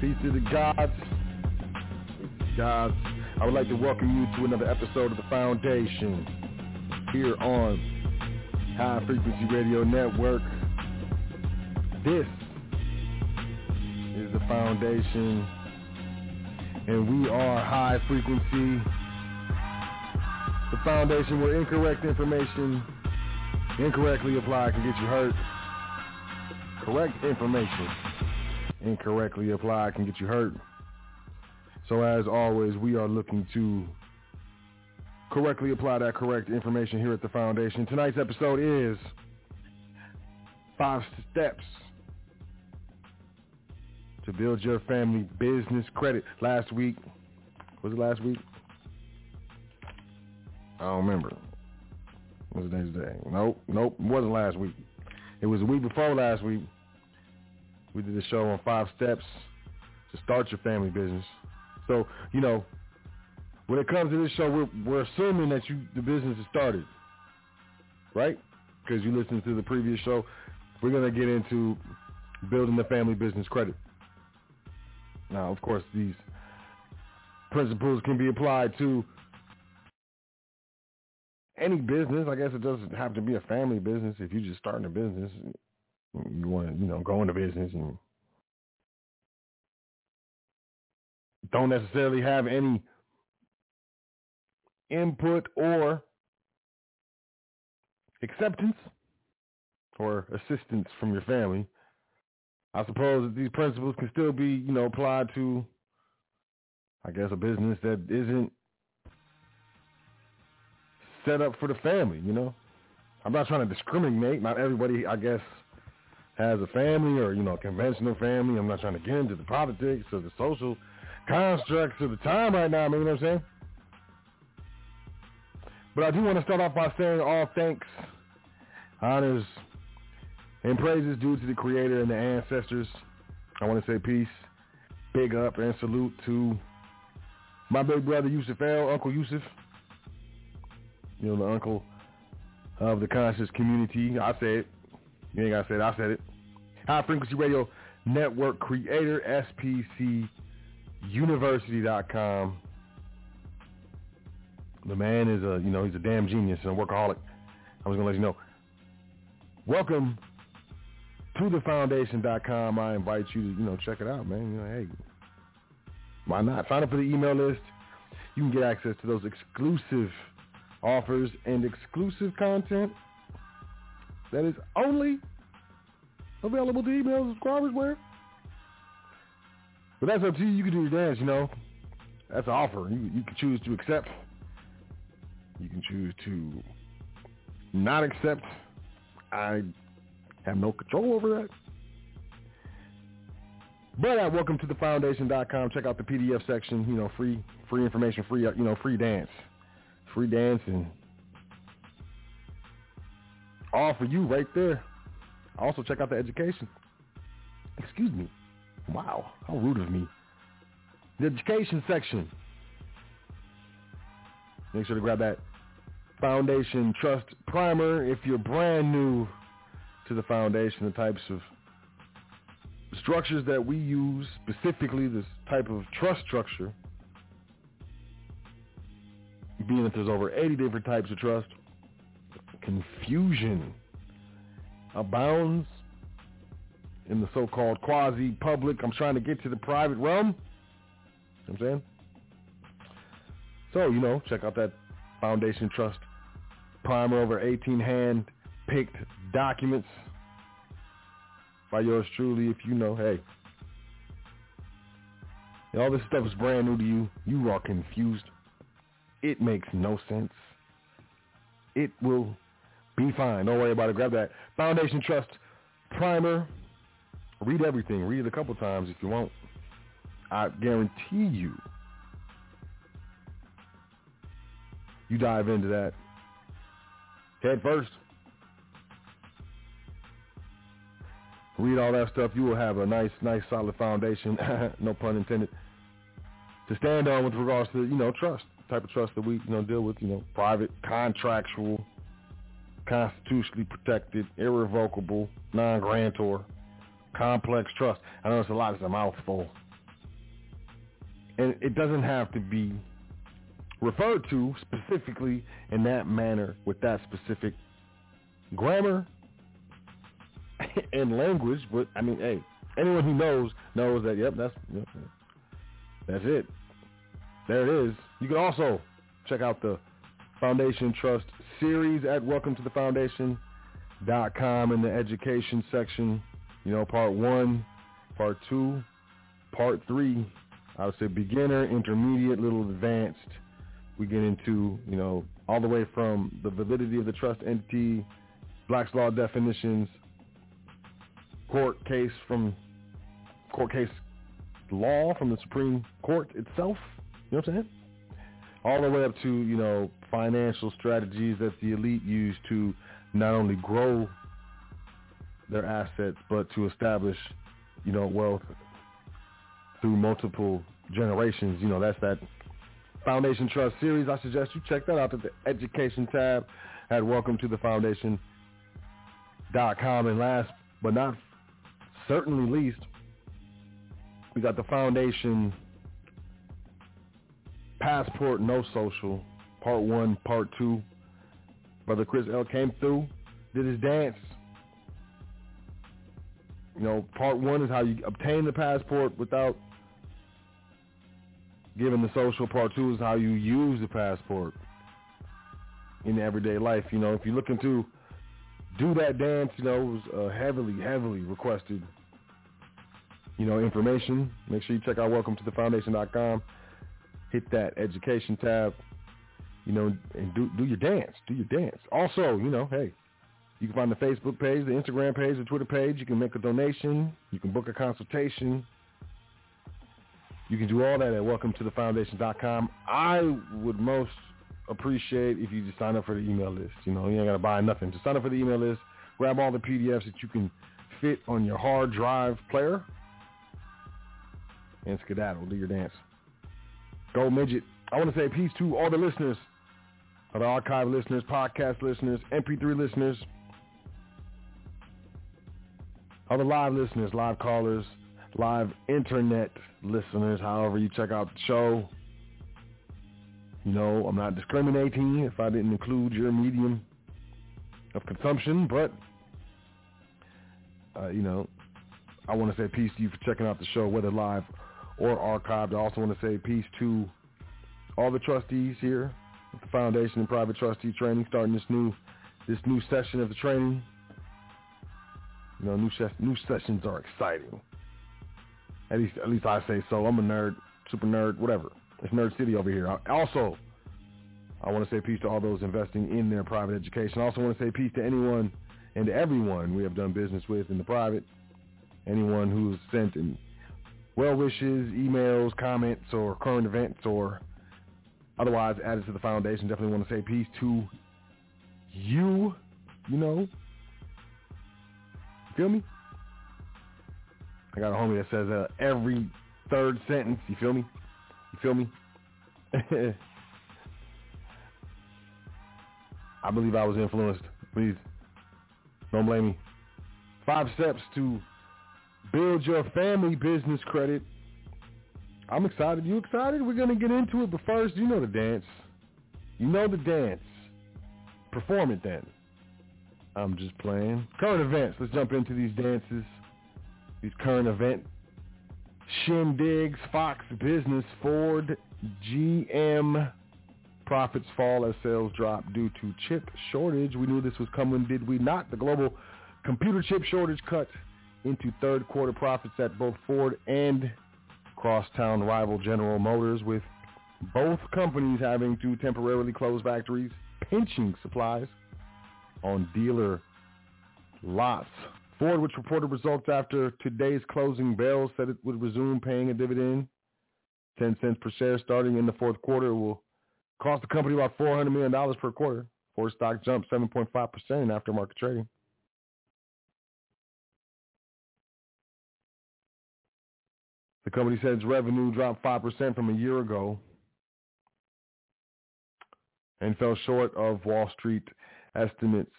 Peace to the gods. Gods, I would like to welcome you to another episode of The Foundation here on High Frequency Radio Network. This is The Foundation and we are High Frequency. The foundation where incorrect information incorrectly applied can get you hurt. Correct information incorrectly applied can get you hurt. So as always, we are looking to correctly apply that correct information here at the foundation. Tonight's episode is five steps to build your family business credit. Last week, was it last week? I don't remember. Was the next day? Nope, nope, it wasn't last week. It was a week before last week. We did a show on five steps to start your family business. So, you know, when it comes to this show, we're, we're assuming that you the business is started, right? Because you listened to the previous show. We're going to get into building the family business credit. Now, of course, these principles can be applied to any business. I guess it doesn't have to be a family business. If you're just starting a business, you want to, you know, go into business and don't necessarily have any input or acceptance or assistance from your family. I suppose that these principles can still be, you know, applied to, I guess, a business that isn't set up for the family, you know. I'm not trying to discriminate. Not everybody, I guess, has a family or, you know, conventional family. I'm not trying to get into the politics or the social constructs of the time right now, you know what I'm saying? But I do want to start off by saying all thanks, honors, and praises due to the creator and the ancestors. I want to say peace, big up, and salute to my big brother Yusuf El, Uncle Yusuf. You know, the uncle of the conscious community. I say it. You ain't got to say it. I said it. High Frequency Radio Network creator, SPC University.com. The man is a, you know, he's a damn genius and a workaholic. I was going to let you know. Welcome to the foundation.com. I invite you to, you know, check it out, man. You know, hey, why not? Sign up for the email list. You can get access to those exclusive offers and exclusive content that is only available to email subscribers where but that's up to you. You can do your dance, you know. That's an offer. You, you can choose to accept. You can choose to not accept. I have no control over that. But uh, welcome to the foundation.com. Check out the PDF section. You know, free free information, free you know, free dance, free dance, and all for you right there. Also check out the education. Excuse me. Wow, how rude of me. The education section. Make sure to grab that Foundation Trust Primer if you're brand new to the foundation, the types of structures that we use, specifically this type of trust structure, being that there's over 80 different types of trust, confusion abounds in the so-called quasi-public. I'm trying to get to the private realm. You know I'm saying? So, you know, check out that Foundation Trust primer over 18 hand-picked documents by yours truly if you know, hey, all this stuff is brand new to you. You are confused. It makes no sense. It will be fine. Don't worry about it. Grab that Foundation Trust primer Read everything. Read it a couple times if you want. I guarantee you, you dive into that head first. Read all that stuff. You will have a nice, nice, solid foundation. no pun intended. To stand on with regards to you know trust, type of trust that we you know deal with. You know, private, contractual, constitutionally protected, irrevocable, non-grantor complex trust. I know it's a lot. It's a mouthful. And it doesn't have to be referred to specifically in that manner with that specific grammar and language. But I mean, hey, anyone who knows knows that. Yep, that's that's it. There it is. You can also check out the Foundation Trust series at Welcome to the Foundation dot com in the education section. You know, part one, part two, part three. I would say beginner, intermediate, little advanced. We get into, you know, all the way from the validity of the trust entity, Black's Law definitions, court case from court case law from the Supreme Court itself. You know what I'm saying? All the way up to, you know, financial strategies that the elite use to not only grow their assets, but to establish, you know, wealth through multiple generations. You know, that's that Foundation Trust series. I suggest you check that out at the education tab at welcome to the foundation.com. And last but not certainly least, we got the foundation passport no social part one, part two. Brother Chris El came through, did his dance. You know, part one is how you obtain the passport without giving the social. Part two is how you use the passport in everyday life. You know, if you're looking to do that dance, you know, it was uh, heavily, heavily requested, you know, information. Make sure you check out welcome to the foundation.com. Hit that education tab you know, and do do your dance, do your dance. Also, you know, hey, you can find the Facebook page, the Instagram page, the Twitter page. You can make a donation. You can book a consultation. You can do all that at welcometothefoundation.com. I would most appreciate if you just sign up for the email list. You know, you ain't got to buy nothing. Just sign up for the email list. Grab all the PDFs that you can fit on your hard drive player. And skedaddle. Do your dance. Go midget. I want to say peace to all the listeners all the archive listeners, podcast listeners, MP3 listeners, all the live listeners, live callers, live internet listeners, however you check out the show. You know, I'm not discriminating if I didn't include your medium of consumption, but, uh, you know, I want to say peace to you for checking out the show, whether live or archived. I also want to say peace to all the trustees here the Foundation and Private Trustee Training, starting this new this new session of the training. You know, new ses- new sessions are exciting. At least, at least I say so. I'm a nerd, super nerd, whatever. It's Nerd City over here. I, also, I want to say peace to all those investing in their private education. I also want to say peace to anyone and to everyone we have done business with in the private. Anyone who's sent in well wishes, emails, comments, or current events, or Otherwise, added to the foundation, definitely want to say peace to you, you know. Feel me? I got a homie that says uh, every third sentence, you feel me? You feel me? I believe I was influenced. Please, don't blame me. Five steps to build your family business credit I'm excited. You excited? We're going to get into it, but first, you know the dance. You know the dance. Perform it then. I'm just playing. Current events. Let's jump into these dances. These current event shindigs, Fox Business, Ford, GM. Profits fall as sales drop due to chip shortage. We knew this was coming, did we not? The global computer chip shortage cut into third quarter profits at both Ford and crosstown rival General Motors with both companies having to temporarily close factories, pinching supplies on dealer lots. Ford, which reported results after today's closing bell, said it would resume paying a dividend, 10 cents per share starting in the fourth quarter. will cost the company about $400 million per quarter. Ford stock jumped 7.5% in aftermarket trading. The company its revenue dropped 5% from a year ago and fell short of Wall Street estimates.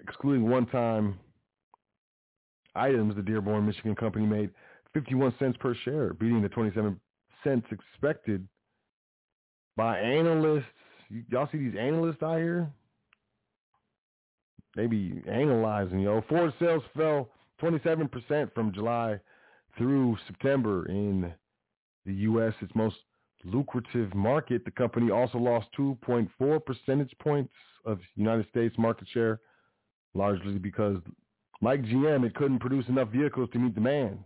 Excluding one-time items, the Dearborn, Michigan company made 51 cents per share, beating the 27 since expected by analysts. Y'all see these analysts out here? They be analyzing, yo. Ford sales fell 27% from July through September in the U.S., its most lucrative market. The company also lost 2.4 percentage points of United States market share, largely because, like GM, it couldn't produce enough vehicles to meet demand.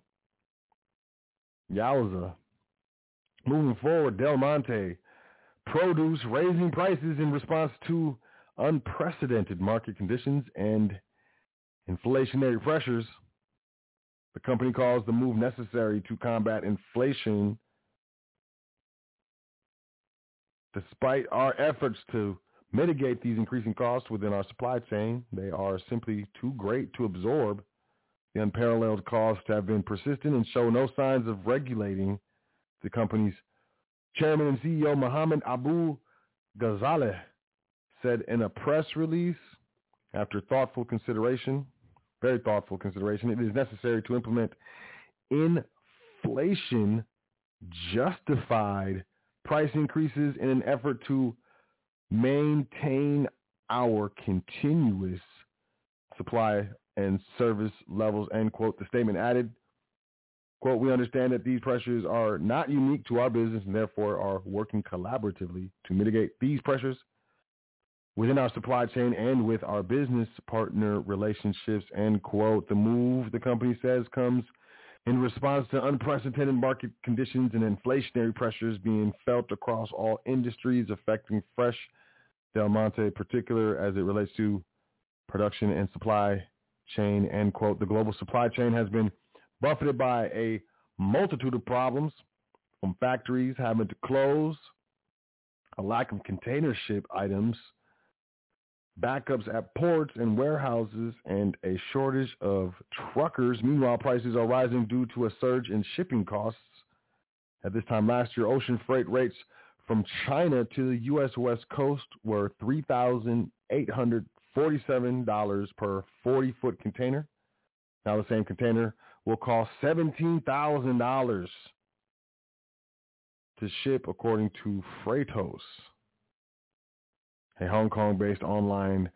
Yowza. Moving forward, Del Monte Produce raising prices in response to unprecedented market conditions and inflationary pressures. The company calls the move necessary to combat inflation. Despite our efforts to mitigate these increasing costs within our supply chain, they are simply too great to absorb. The unparalleled costs have been persistent and show no signs of regulating. The company's chairman and CEO Mohammed Abu Ghazaleh said in a press release after thoughtful consideration, very thoughtful consideration, it is necessary to implement inflation justified price increases in an effort to maintain our continuous supply and service levels, end quote. The statement added, quote, we understand that these pressures are not unique to our business and therefore are working collaboratively to mitigate these pressures within our supply chain and with our business partner relationships, end quote. The move, the company says, comes in response to unprecedented market conditions and inflationary pressures being felt across all industries affecting Fresh Del Monte, particular as it relates to production and supply chain, end quote. The global supply chain has been buffeted by a multitude of problems from factories having to close, a lack of container ship items, backups at ports and warehouses, and a shortage of truckers. Meanwhile, prices are rising due to a surge in shipping costs. At this time last year, ocean freight rates from China to the U.S. West Coast were $3,847 per 40-foot container. Now the same container will cost $17,000 to ship according to Freightos a Hong Kong-based online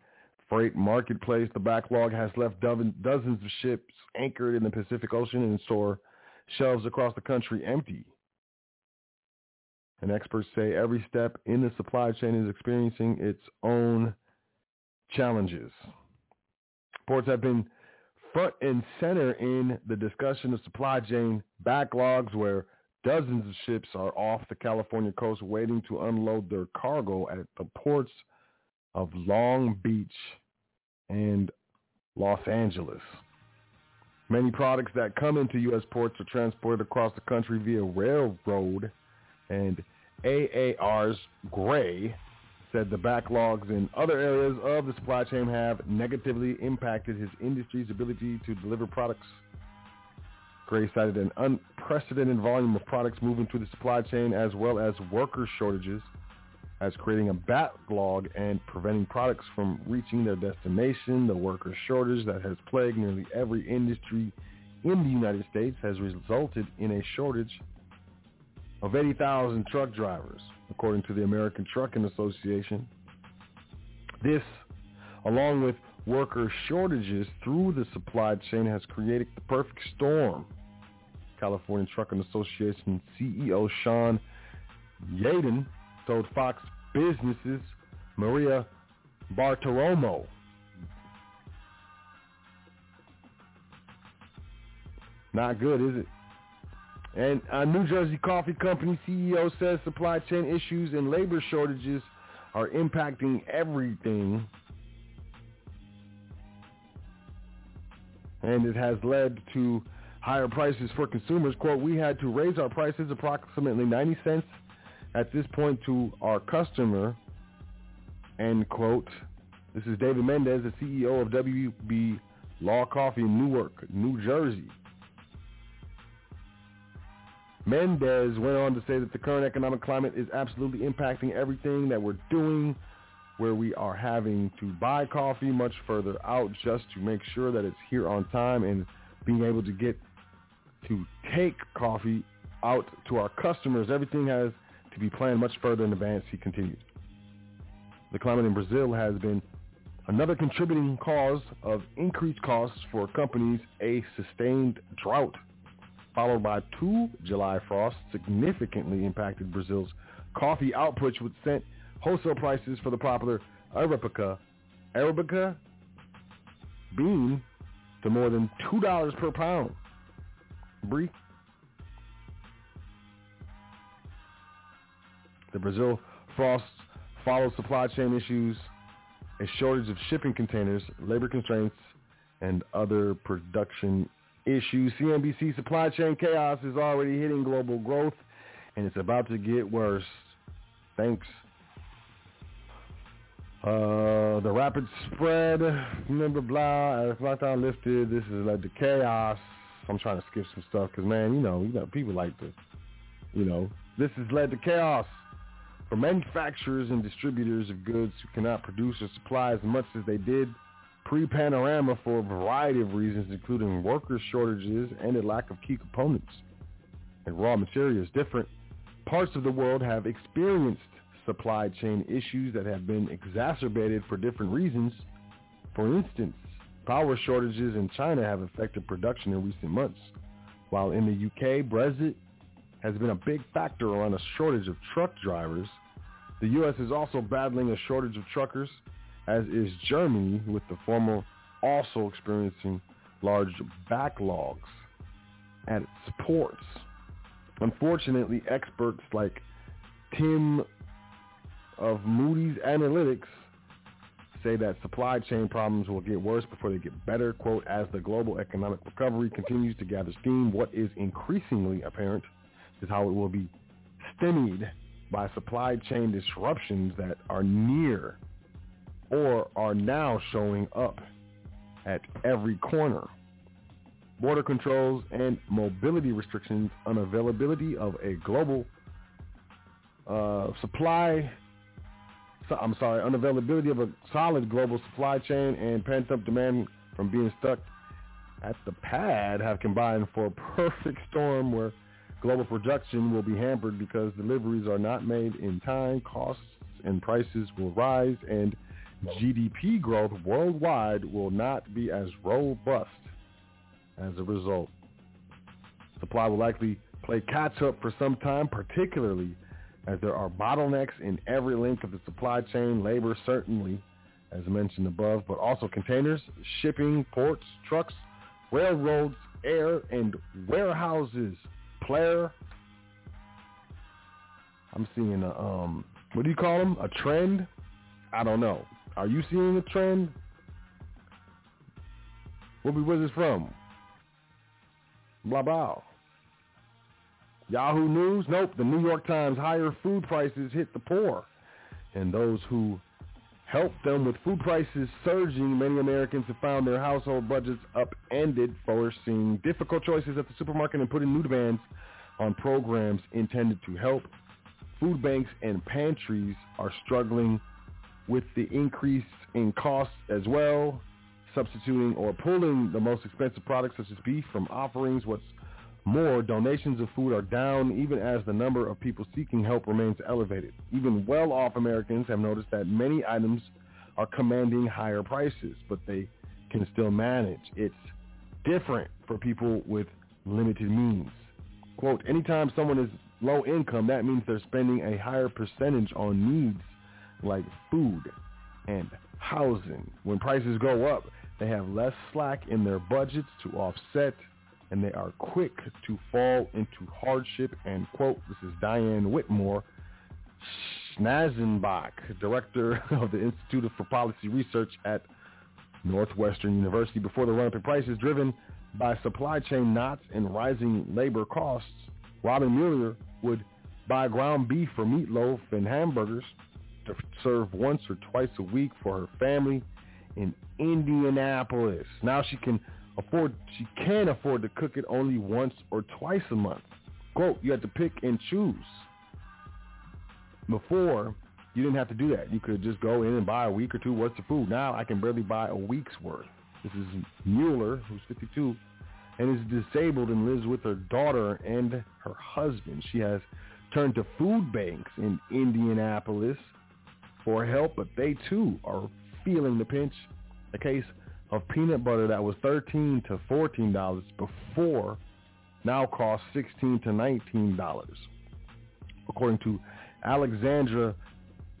freight marketplace. The backlog has left dozens of ships anchored in the Pacific Ocean and store shelves across the country empty. And experts say every step in the supply chain is experiencing its own challenges. Ports have been front and center in the discussion of supply chain backlogs where dozens of ships are off the California coast waiting to unload their cargo at the ports of Long Beach and Los Angeles. Many products that come into U.S. ports are transported across the country via railroad, and AAR's Gray said the backlogs in other areas of the supply chain have negatively impacted his industry's ability to deliver products. Gray cited an unprecedented volume of products moving through the supply chain as well as worker shortages as creating a backlog and preventing products from reaching their destination. The worker shortage that has plagued nearly every industry in the United States has resulted in a shortage of 80,000 truck drivers, according to the American Trucking Association. This, along with worker shortages through the supply chain, has created the perfect storm. California Trucking Association CEO Shawn Yadon told Fox Businesses Maria Bartiromo. Not good, is it? And a New Jersey Coffee Company CEO says supply chain issues and labor shortages are impacting everything. And it has led to higher prices for consumers. Quote, we had to raise our prices approximately 90 cents at this point to our customer, end quote. This is David Mendez, the CEO of WB Law Coffee in Newark, New Jersey. Mendez went on to say that the current economic climate is absolutely impacting everything that we're doing, where we are having to buy coffee much further out just to make sure that it's here on time and being able to get to take coffee out to our customers, everything has to be planned much further in advance, he continued. The climate in Brazil has been another contributing cause of increased costs for companies. A sustained drought followed by two July frosts significantly impacted Brazil's coffee output, which sent wholesale prices for the popular Arabica, Arabica bean to more than $2 per pound. Brief. The Brazil frosts followed supply chain issues, a shortage of shipping containers, labor constraints, and other production issues. CNBC supply chain chaos is already hitting global growth, and it's about to get worse. Thanks. Uh, the rapid spread, remember blah, as lockdown lifted, this has led to chaos. I'm trying to skip some stuff because, man, you know, you know, people like to, you know, this has led to chaos for manufacturers and distributors of goods who cannot produce or supply as much as they did pre-panorama for a variety of reasons, including worker shortages and a lack of key components and raw materials. Different parts of the world have experienced supply chain issues that have been exacerbated for different reasons. For instance, power shortages in China have affected production in recent months, while in the UK, Brexit has been a big factor around a shortage of truck drivers. The U.S. is also battling a shortage of truckers, as is Germany, with the former also experiencing large backlogs at its ports. Unfortunately, experts like Tim of Moody's Analytics say that supply chain problems will get worse before they get better. Quote, as the global economic recovery continues to gather steam, what is increasingly apparent is how it will be stymied by supply chain disruptions that are near or are now showing up at every corner. Border controls and mobility restrictions, unavailability of a global uh, supply I'm sorry, unavailability of a solid global supply chain and pent-up demand from being stuck at the pad have combined for a perfect storm where global production will be hampered because deliveries are not made in time, costs and prices will rise, and GDP growth worldwide will not be as robust as a result. Supply will likely play catch up for some time, particularly as there are bottlenecks in every link of the supply chain, labor certainly, as mentioned above, but also containers, shipping, ports, trucks, railroads, air, and warehouses. Player, I'm seeing a, um, what do you call them? A trend? I don't know. Are you seeing a trend? Where was this from? Blah, blah. Yahoo News? Nope. The New York Times higher food prices hit the poor. And those who helped them with food prices surging, many Americans have found their household budgets upended, forcing difficult choices at the supermarket and putting new demands on programs intended to help. Food banks and pantries are struggling with the increase in costs as well, substituting or pulling the most expensive products such as beef from offerings. What's more, donations of food are down even as the number of people seeking help remains elevated. Even well-off Americans have noticed that many items are commanding higher prices, but they can still manage. It's different for people with limited means. Quote, anytime someone is low income, that means they're spending a higher percentage on needs like food and housing. When prices go up, they have less slack in their budgets to offset and they are quick to fall into hardship. And quote, this is Diane Whitmore, Schanzenbach, director of the Institute for Policy Research at Northwestern University. Before the run-up in prices driven by supply chain knots and rising labor costs, Robin Mueller would buy ground beef for meatloaf and hamburgers to serve once or twice a week for her family in Indianapolis. Now she can afford she can afford to cook it only once or twice a month. Quote, you had to pick and choose. Before, you didn't have to do that. You could just go in and buy a week or two worth of food. Now I can barely buy a week's worth. This is Mueller, who's 52, and is disabled and lives with her daughter and her husband. She has turned to food banks in Indianapolis for help, but they too are feeling the pinch. A case of peanut butter that was 13 to $14 before now costs 16 to $19. According to Alexandra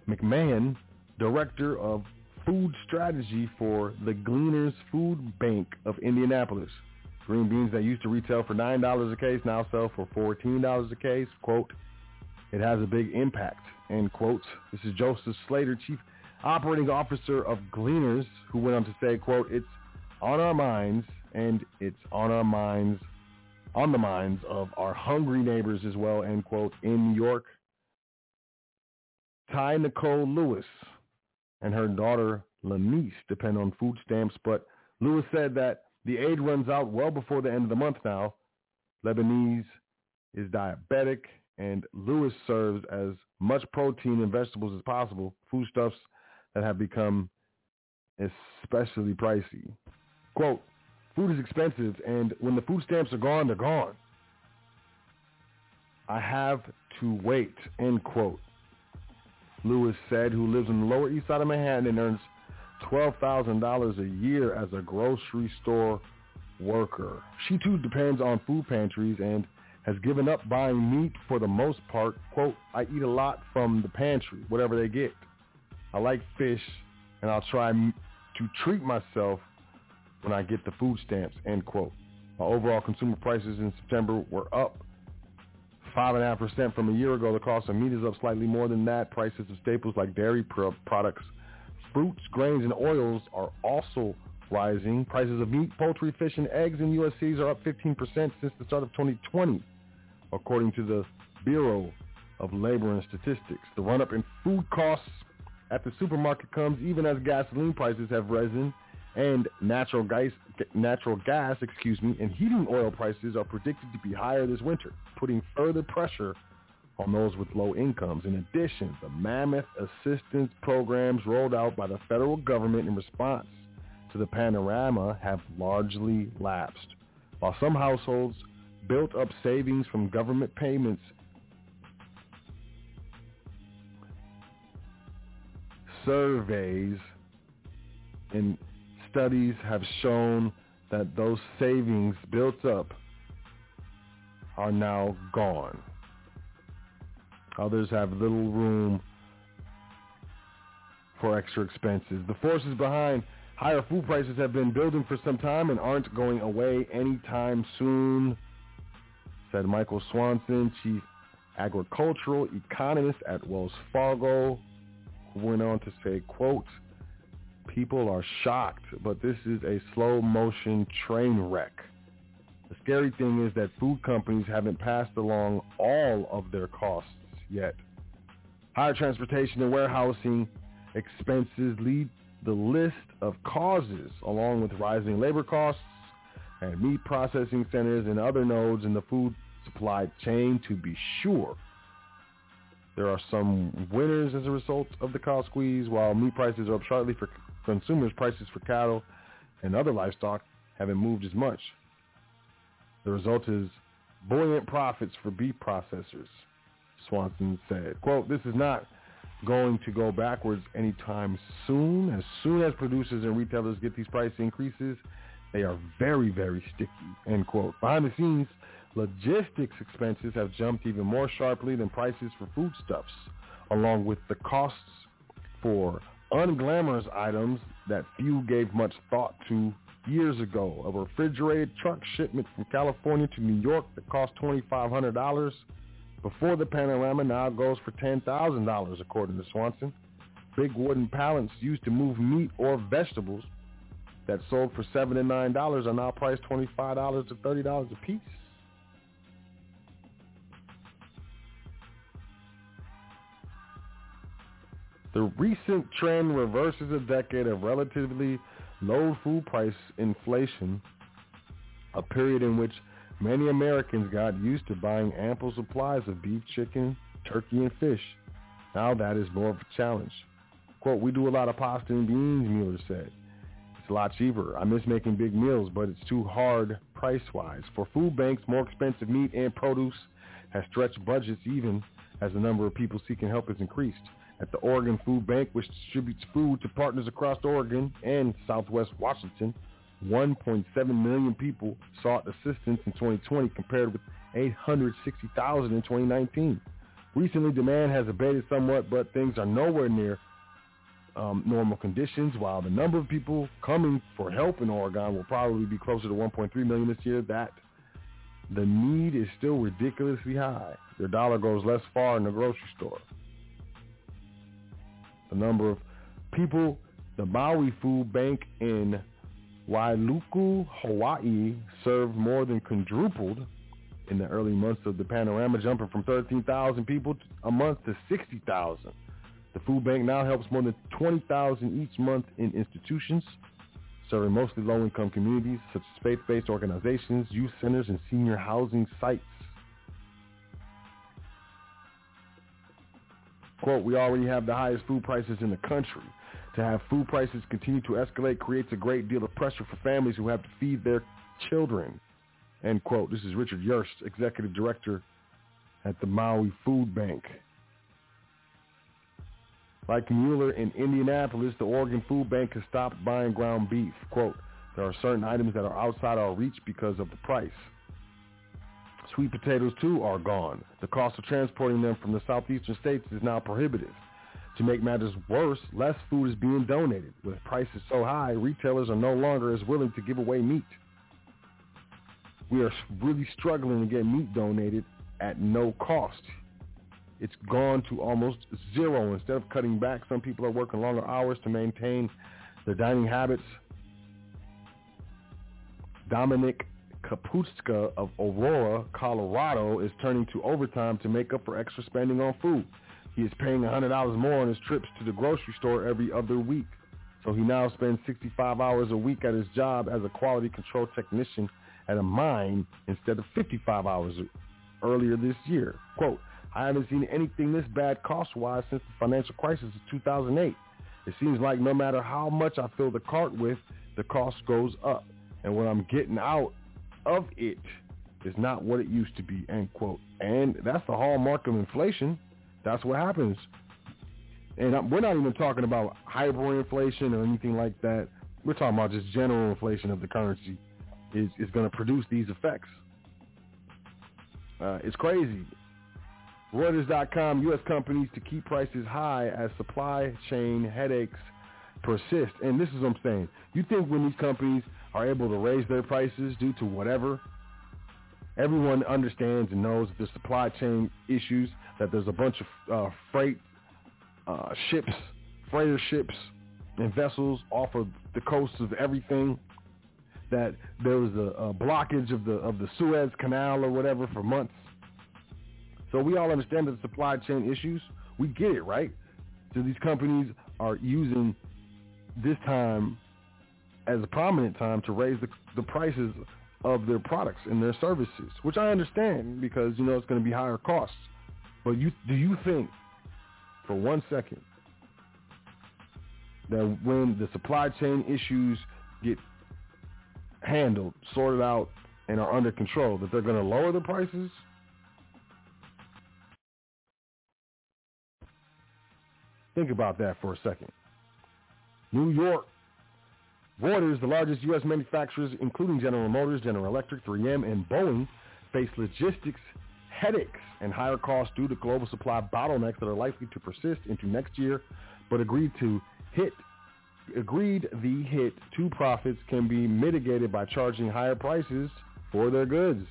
McMahon, director of food strategy for the Gleaners Food Bank of Indianapolis. Green beans that used to retail for $9 a case now sell for $14 a case. Quote, it has a big impact, end quote. This is Joseph Slater, Chief Operating Officer of Gleaners, who went on to say, quote, it's on our minds and it's on our minds, on the minds of our hungry neighbors as well, end quote, in New York. Ty Nicole Lewis and her daughter Lanice depend on food stamps, but Lewis said that the aid runs out well before the end of the month now. Lebanese is diabetic, and Lewis serves as much protein and vegetables as possible, foodstuffs that have become especially pricey. Quote, food is expensive, and when the food stamps are gone, they're gone. I have to wait, end quote. Lewis said, who lives on the Lower East Side of Manhattan and earns $12,000 a year as a grocery store worker. She too depends on food pantries and has given up buying meat for the most part. Quote, I eat a lot from the pantry, whatever they get. I like fish, and I'll try to treat myself when I get the food stamps, end quote. Overall consumer prices in September were up 5.5% from a year ago. The cost of meat is up slightly more than that. Prices of staples like dairy products, fruits, grains, and oils are also rising. Prices of meat, poultry, fish, and eggs in USCs are up 15% since the start of 2020, according to the Bureau of Labor and Statistics. The run-up in food costs at the supermarket comes even as gasoline prices have risen and natural gas, natural gas, excuse me, and heating oil prices are predicted to be higher this winter, putting further pressure on those with low incomes. In addition, the mammoth assistance programs rolled out by the federal government in response to the panorama have largely lapsed. While some households built up savings from government payments, surveys and studies have shown that those savings built up are now gone. Others have little room for extra expenses. The forces behind higher food prices have been building for some time and aren't going away anytime soon, said Michael Swanson, chief agricultural economist at Wells Fargo, went on to say, quote, People are shocked, but this is a slow motion train wreck. The scary thing is that food companies haven't passed along all of their costs yet. Higher transportation and warehousing expenses lead the list of causes along with rising labor costs and meat processing centers and other nodes in the food supply chain to be sure. There are some winners as a result of the cost squeeze while meat prices are up sharply for consumers, prices for cattle and other livestock haven't moved as much. The result is buoyant profits for beef processors, Swanson said. Quote, this is not going to go backwards anytime soon. As soon as producers and retailers get these price increases, they are very, very sticky, end quote. Behind the scenes, logistics expenses have jumped even more sharply than prices for foodstuffs, along with the costs for unglamorous items that few gave much thought to years ago. A refrigerated truck shipment from California to New York that cost $2,500 before the panorama now goes for $10,000 according to Swanson. Big wooden pallets used to move meat or vegetables that sold for 7 and $9 are now priced $25 to $30 a piece. The recent trend reverses a decade of relatively low food price inflation, a period in which many Americans got used to buying ample supplies of beef, chicken, turkey, and fish. Now that is more of a challenge. Quote, we do a lot of pasta and beans, Mueller said. It's a lot cheaper. I miss making big meals, but it's too hard price-wise. For food banks, more expensive meat and produce has stretched budgets even as the number of people seeking help has increased. At the Oregon Food Bank, which distributes food to partners across Oregon and southwest Washington, 1.7 million people sought assistance in 2020 compared with 860,000 in 2019. Recently, demand has abated somewhat, but things are nowhere near um, normal conditions. While the number of people coming for help in Oregon will probably be closer to 1.3 million this year, that the need is still ridiculously high. Their dollar goes less far in the grocery store. The number of people, the Maui Food Bank in Wailuku, Hawaii, served more than quadrupled in the early months of the panorama, jumping from 13,000 people a month to 60,000. The food bank now helps more than 20,000 each month in institutions, serving mostly low-income communities such as faith-based organizations, youth centers, and senior housing sites. Quote, we already have the highest food prices in the country. To have food prices continue to escalate creates a great deal of pressure for families who have to feed their children. End quote. This is Richard Yust, Executive Director at the Maui Food Bank. Like Mueller in Indianapolis, the Oregon Food Bank has stopped buying ground beef. Quote, there are certain items that are outside our reach because of the price. Sweet potatoes, too, are gone. The cost of transporting them from the southeastern states is now prohibitive. To make matters worse, less food is being donated. With prices so high, retailers are no longer as willing to give away meat. We are really struggling to get meat donated at no cost it's gone to almost zero. Instead of cutting back, some people are working longer hours to maintain their dining habits. Dominic Kaputska of Aurora, Colorado, is turning to overtime to make up for extra spending on food. He is paying $100 more on his trips to the grocery store every other week. So he now spends 65 hours a week at his job as a quality control technician at a mine instead of 55 hours earlier this year. Quote, I haven't seen anything this bad cost-wise since the financial crisis of 2008. It seems like no matter how much I fill the cart with, the cost goes up. And what I'm getting out of it is not what it used to be, end quote. And that's the hallmark of inflation. That's what happens. And we're not even talking about hyperinflation or anything like that. We're talking about just general inflation of the currency is, is going to produce these effects. Uh, it's crazy. Reuters.com, U.S. companies to keep prices high as supply chain headaches persist. And this is what I'm saying. You think when these companies are able to raise their prices due to whatever, everyone understands and knows the supply chain issues, that there's a bunch of uh, freight uh, ships, freighter ships and vessels off of the coasts of everything, that there was a, a blockage of the of the Suez Canal or whatever for months so we all understand the supply chain issues. We get it, right? So these companies are using this time as a prominent time to raise the, the prices of their products and their services, which I understand because, you know, it's going to be higher costs. But you, do you think for one second that when the supply chain issues get handled, sorted out, and are under control, that they're going to lower the prices? Think about that for a second. New York. Reuters, the largest U.S. manufacturers, including General Motors, General Electric, 3M, and Boeing, face logistics headaches and higher costs due to global supply bottlenecks that are likely to persist into next year, but agreed to hit agreed the hit to profits can be mitigated by charging higher prices for their goods.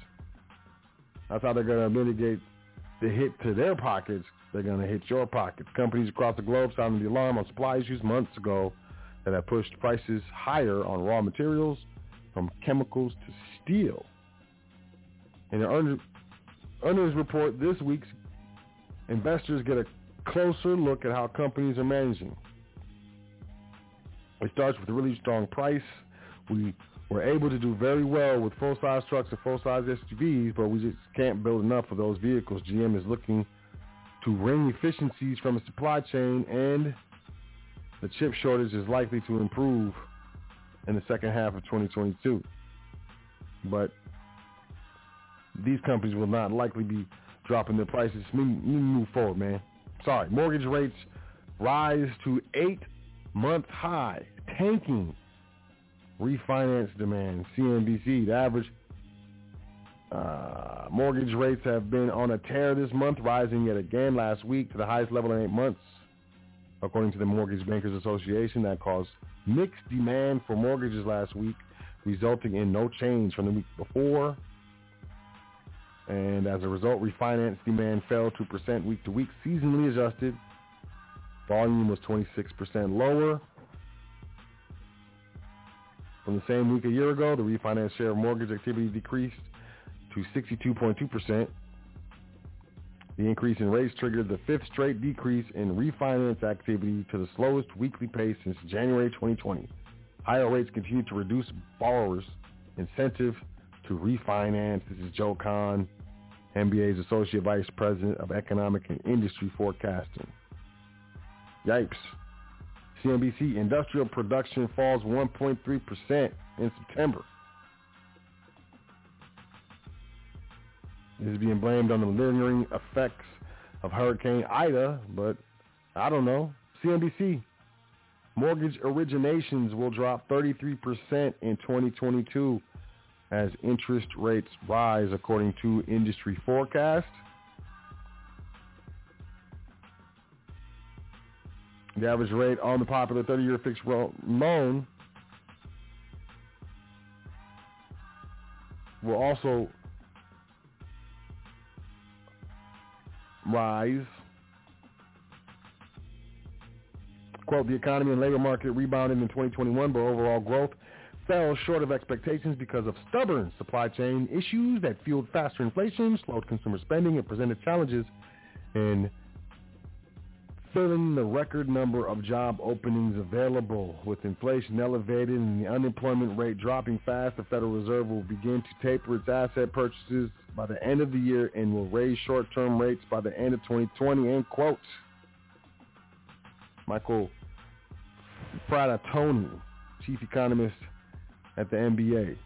That's how they're going to mitigate the hit to their pockets they're going to hit your pockets. Companies across the globe sounded the alarm on supply issues months ago that have pushed prices higher on raw materials from chemicals to steel. In the earnings report this week, investors get a closer look at how companies are managing. It starts with a really strong price. We were able to do very well with full-size trucks and full-size SUVs, but we just can't build enough of those vehicles. GM is looking to wring efficiencies from the supply chain and the chip shortage is likely to improve in the second half of 2022. But these companies will not likely be dropping their prices. Move forward, man. Sorry. Mortgage rates rise to eight-month high, tanking refinance demand. CNBC, the average uh, mortgage rates have been on a tear this month, rising yet again last week to the highest level in eight months. According to the Mortgage Bankers Association, that caused mixed demand for mortgages last week, resulting in no change from the week before. And as a result, refinance demand fell 2% week to week, seasonally adjusted. Volume was 26% lower. From the same week a year ago, the refinance share of mortgage activity decreased to 62.2%. The increase in rates triggered the fifth straight decrease in refinance activity to the slowest weekly pace since January 2020. Higher rates continue to reduce borrowers' incentive to refinance. This is Joel Kan, MBA's Associate Vice President of Economic and Industry Forecasting. Yikes. CNBC industrial production falls 1.3% in September. Is being blamed on the lingering effects of Hurricane Ida, but I don't know. CNBC, mortgage originations will drop 33% in 2022 as interest rates rise according to industry forecast. The average rate on the popular 30-year fixed loan will also rise. Quote, the economy and labor market rebounded in 2021, but overall growth fell short of expectations because of stubborn supply chain issues that fueled faster inflation, slowed consumer spending, and presented challenges in filling the record number of job openings available. With inflation elevated and the unemployment rate dropping fast, the Federal Reserve will begin to taper its asset purchases by the end of the year and will raise short-term rates by the end of 2020, end quote. Michael Fratantoni, chief economist at the MBA.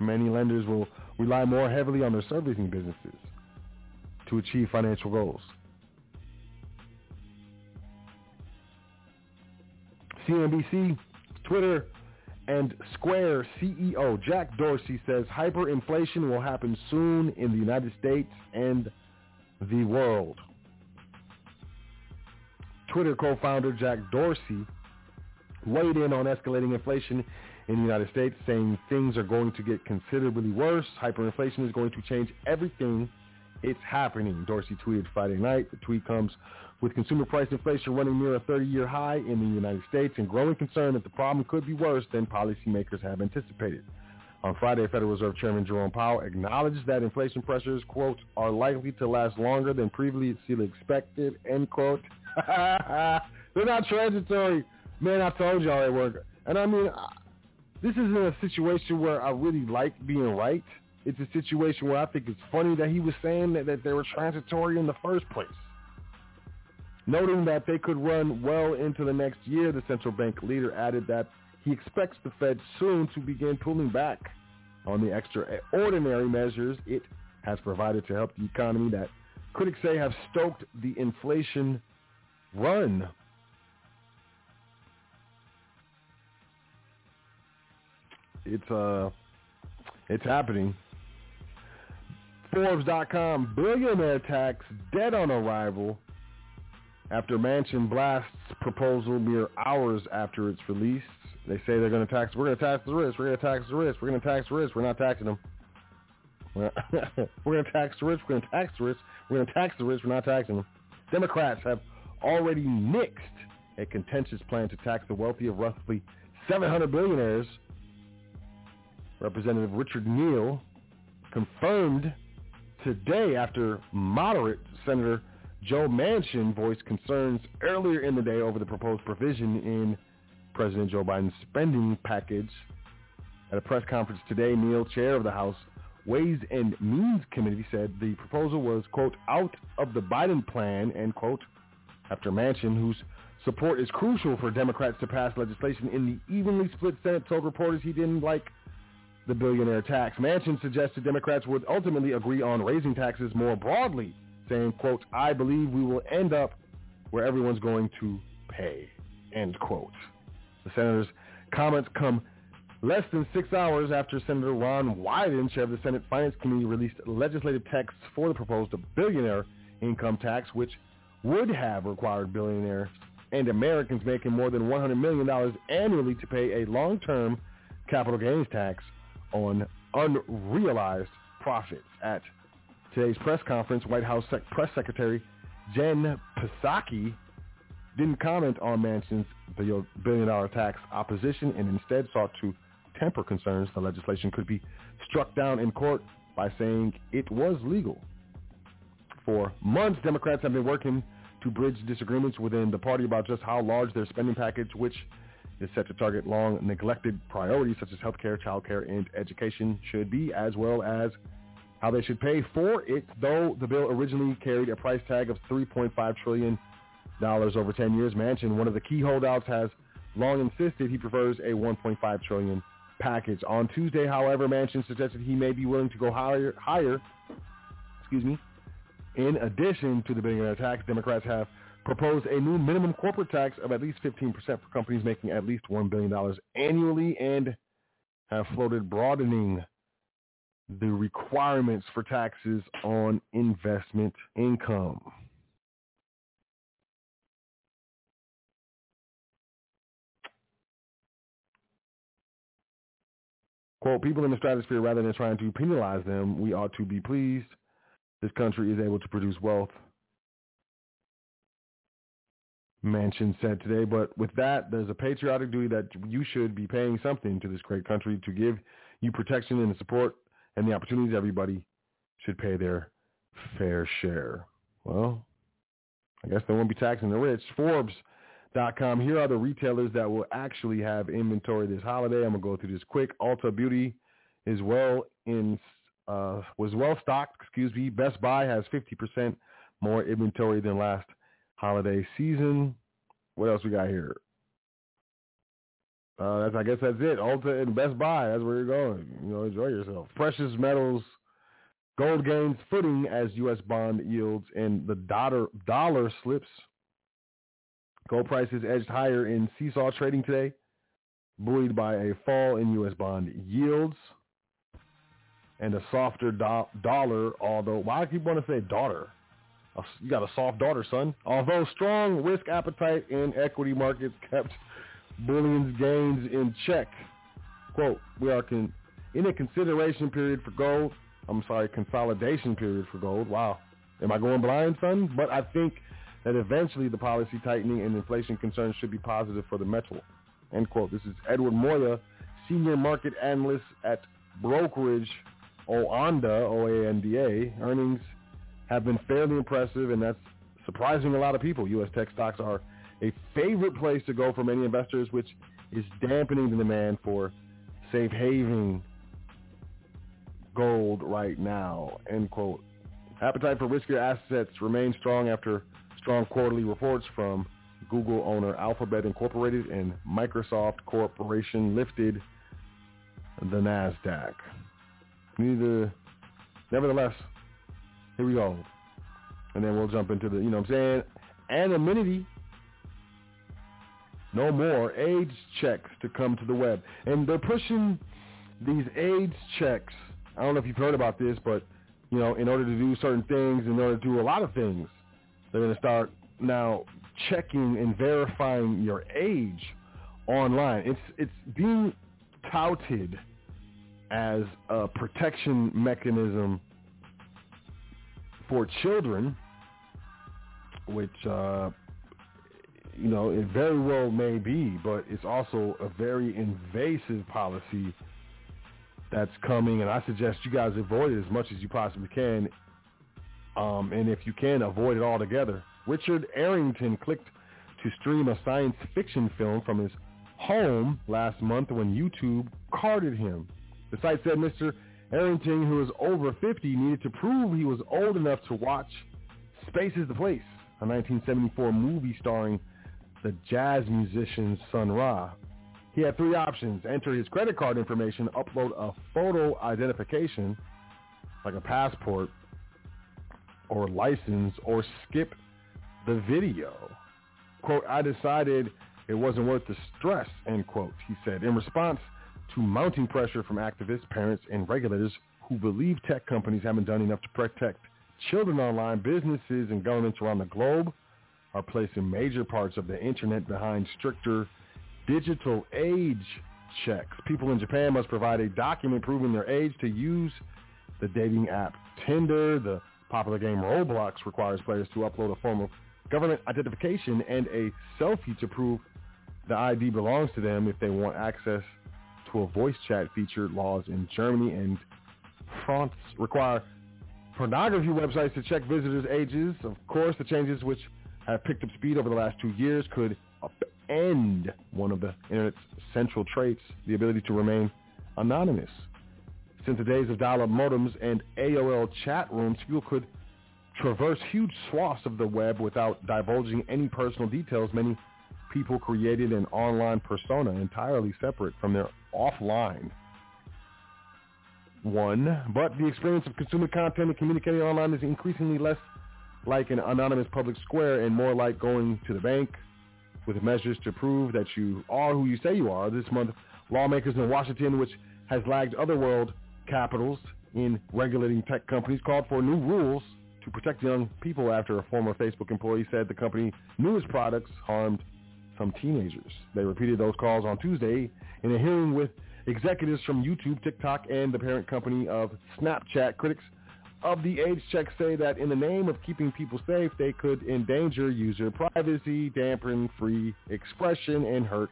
Many lenders will rely more heavily on their servicing businesses to achieve financial goals. CNBC, Twitter, and Square CEO Jack Dorsey says hyperinflation will happen soon in the United States and the world. Twitter co-founder Jack Dorsey weighed in on escalating inflation in the United States, saying things are going to get considerably worse. Hyperinflation is going to change everything. It's happening, Dorsey tweeted Friday night. The tweet comes with consumer price inflation running near a 30-year high in the United States and growing concern that the problem could be worse than policymakers have anticipated. On Friday, Federal Reserve Chairman Jerome Powell acknowledged that inflation pressures, quote, are likely to last longer than previously expected, end quote. They're not transitory. Man, I told y'all they were. And I mean, this isn't a situation where I really like being right. It's a situation where I think it's funny that he was saying that, that they were transitory in the first place. Noting that they could run well into the next year, the central bank leader added that he expects the Fed soon to begin pulling back on the extraordinary measures it has provided to help the economy that critics say have stoked the inflation run. It's uh it's happening. Forbes.com billionaire tax dead on arrival after Manchin blasts proposal mere hours after it's released. They say they're going to tax. We're going to tax the rich. We're going to tax the rich. We're going to tax the rich. We're not taxing them. We're going to tax the rich. We're going to tax the rich. We're going to tax the rich. We're not taxing them. Democrats have already nixed a contentious plan to tax the wealthy of roughly 700 billionaires. Representative Richard Neal confirmed today after moderate Senator Joe Manchin voiced concerns earlier in the day over the proposed provision in President Joe Biden's spending package. At a press conference today, Neal, chair of the House Ways and Means Committee, said the proposal was, quote, out of the Biden plan, end quote, after Manchin, whose support is crucial for Democrats to pass legislation in the evenly split Senate, told reporters he didn't like the billionaire tax. Manchin suggested Democrats would ultimately agree on raising taxes more broadly, saying, quote, I believe we will end up where everyone's going to pay, end quote. The senator's comments come less than six hours after Senator Ron Wyden, chair of the Senate Finance Committee, released legislative texts for the proposed billionaire income tax, which would have required billionaires and Americans making more than $100 million annually to pay a long-term capital gains tax on unrealized profits. At today's press conference, White House Sec- Press Secretary Jen Psaki didn't comment on Manchin's billion-dollar tax opposition and instead sought to temper concerns the legislation could be struck down in court by saying it was legal. For months, Democrats have been working to bridge disagreements within the party about just how large their spending package, which is set to target long neglected priorities such as healthcare, childcare, and education should be, as well as how they should pay for it, though the bill originally carried a price tag of $3.5 trillion over 10 years. Manchin, one of the key holdouts, has long insisted he prefers a $1.5 trillion package. On Tuesday, however, Manchin suggested he may be willing to go higher, higher excuse me, in addition to the billionaire tax, Democrats have proposed a new minimum corporate tax of at least 15% for companies making at least $1 billion annually and have floated broadening the requirements for taxes on investment income. Quote, people in the stratosphere, rather than trying to penalize them, we ought to be pleased this country is able to produce wealth. Manchin said today, but with that, there's a patriotic duty that you should be paying something to this great country to give you protection and the support and the opportunities everybody should pay their fair share. Well, I guess they won't be taxing the rich. Forbes.com. Here are the retailers that will actually have inventory this holiday. I'm going to go through this quick. Ulta Beauty is well in uh, was well stocked. Excuse me. Best Buy has 50% more inventory than last holiday season. What else we got here? Uh, that's, I guess that's it. Ulta and Best Buy. That's where you're going. You know, enjoy yourself. Precious metals. Gold gains footing as U.S. bond yields and the dollar, dollar slips. Gold prices edged higher in seesaw trading today, buoyed by a fall in U.S. bond yields and a softer do- dollar, although, why I keep wanting to say daughter? You got a soft daughter, son. Although strong risk appetite in equity markets kept bullion's gains in check. Quote, we are con- in a consideration period for gold. I'm sorry, consolidation period for gold. Wow. Am I going blind, son? But I think that eventually the policy tightening and inflation concerns should be positive for the metal. End quote. This is Edward Moya, senior market analyst at brokerage Oanda, O-A-N-D-A, earnings have been fairly impressive, and that's surprising a lot of people. U.S. tech stocks are a favorite place to go for many investors, which is dampening the demand for safe haven gold right now, end quote. Appetite for riskier assets remains strong after strong quarterly reports from Google owner Alphabet Incorporated and Microsoft Corporation lifted the NASDAQ. Neither, nevertheless, here we go. And then we'll jump into the, you know what I'm saying, anonymity. No more AIDS checks to come to the web. And they're pushing these AIDS checks. I don't know if you've heard about this, but, you know, in order to do certain things, in order to do a lot of things, they're going to start now checking and verifying your age online. It's it's being touted as a protection mechanism for children, which, uh, you know, it very well may be, but it's also a very invasive policy that's coming, and I suggest you guys avoid it as much as you possibly can. Um, and if you can, avoid it altogether. Richard Arrington clicked to stream a science fiction film from his home last month when YouTube carded him. The site said Mr. Arrington, who is over 50, needed to prove he was old enough to watch Space is the Place. a 1974 movie starring the jazz musician Sun Ra. He had three options. Enter his credit card information, upload a photo identification, like a passport or license, or skip the video. Quote, I decided it wasn't worth the stress, end quote, he said. In response to mounting pressure from activists, parents, and regulators who believe tech companies haven't done enough to protect children online, businesses and governments around the globe are placing major parts of the internet behind stricter digital age checks. People in Japan must provide a document proving their age to use the dating app Tinder. The popular game Roblox requires players to upload a form of government identification and a selfie to prove the ID belongs to them if they want access a voice chat feature. Laws in Germany and France require pornography websites to check visitors' ages. Of course, the changes which have picked up speed over the last two years could upend one of the Internet's central traits, the ability to remain anonymous. Since the days of dial-up modems and AOL chat rooms, people could traverse huge swaths of the web without divulging any personal details. Many people created an online persona entirely separate from their offline one. But the experience of consuming content and communicating online is increasingly less like an anonymous public square and more like going to the bank with measures to prove that you are who you say you are. This month, lawmakers in Washington, which has lagged other world capitals in regulating tech companies, called for new rules to protect young people after a former Facebook employee said the company knew its products harmed some teenagers. They repeated those calls on Tuesday in a hearing with executives from YouTube, TikTok, and the parent company of Snapchat. Critics of the age check say that in the name of keeping people safe, they could endanger user privacy, dampen free expression, and hurt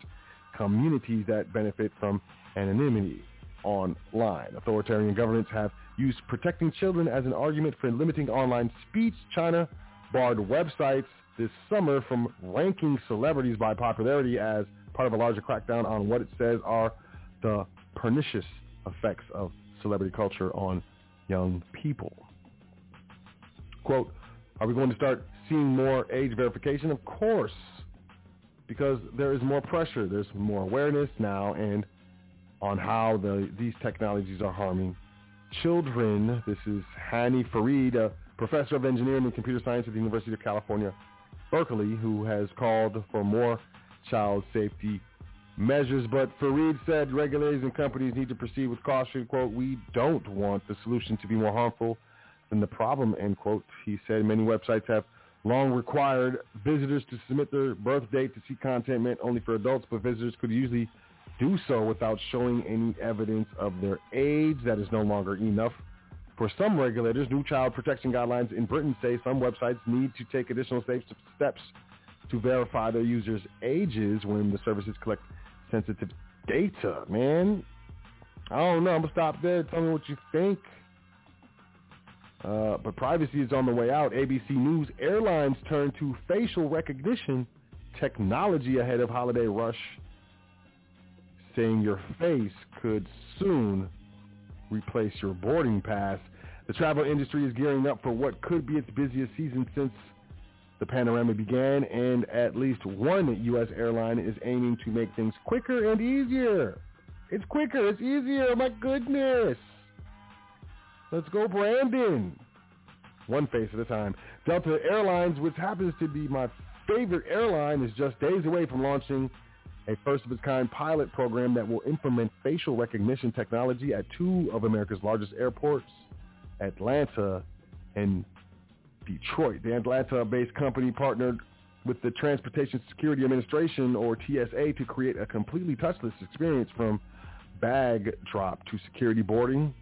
communities that benefit from anonymity online. Authoritarian governments have used protecting children as an argument for limiting online speech. China barred websites this summer from ranking celebrities by popularity as part of a larger crackdown on what it says are the pernicious effects of celebrity culture on young people. Quote, are we going to start seeing more age verification? Of course, because there is more pressure. There's more awareness now and on how the, these technologies are harming children. This is Hany Farid, a professor of engineering and computer science at the University of California, Berkeley, who has called for more child safety measures. But Farid said regulators and companies need to proceed with caution. Quote, we don't want the solution to be more harmful than the problem, end quote. He said many websites have long required visitors to submit their birth date to see content meant only for adults, but visitors could usually do so without showing any evidence of their age. That is no longer enough. For some regulators, new child protection guidelines in Britain say some websites need to take additional steps to verify their users' ages when the services collect sensitive data, man. I don't know. I'm going to stop there. Tell me what you think. Uh, but privacy is on the way out. ABC News airlines turn to facial recognition technology ahead of holiday rush saying your face could soon replace your boarding pass. The travel industry is gearing up for what could be its busiest season since the panorama began, and at least one U.S. airline is aiming to make things quicker and easier. It's quicker. It's easier. My goodness. Let's go, Brandon. One face at a time. Delta Airlines, which happens to be my favorite airline, is just days away from launching a first-of-its-kind pilot program that will implement facial recognition technology at two of America's largest airports, Atlanta and Detroit. The Atlanta-based company partnered with the Transportation Security Administration, or TSA, to create a completely touchless experience from bag drop to security boarding.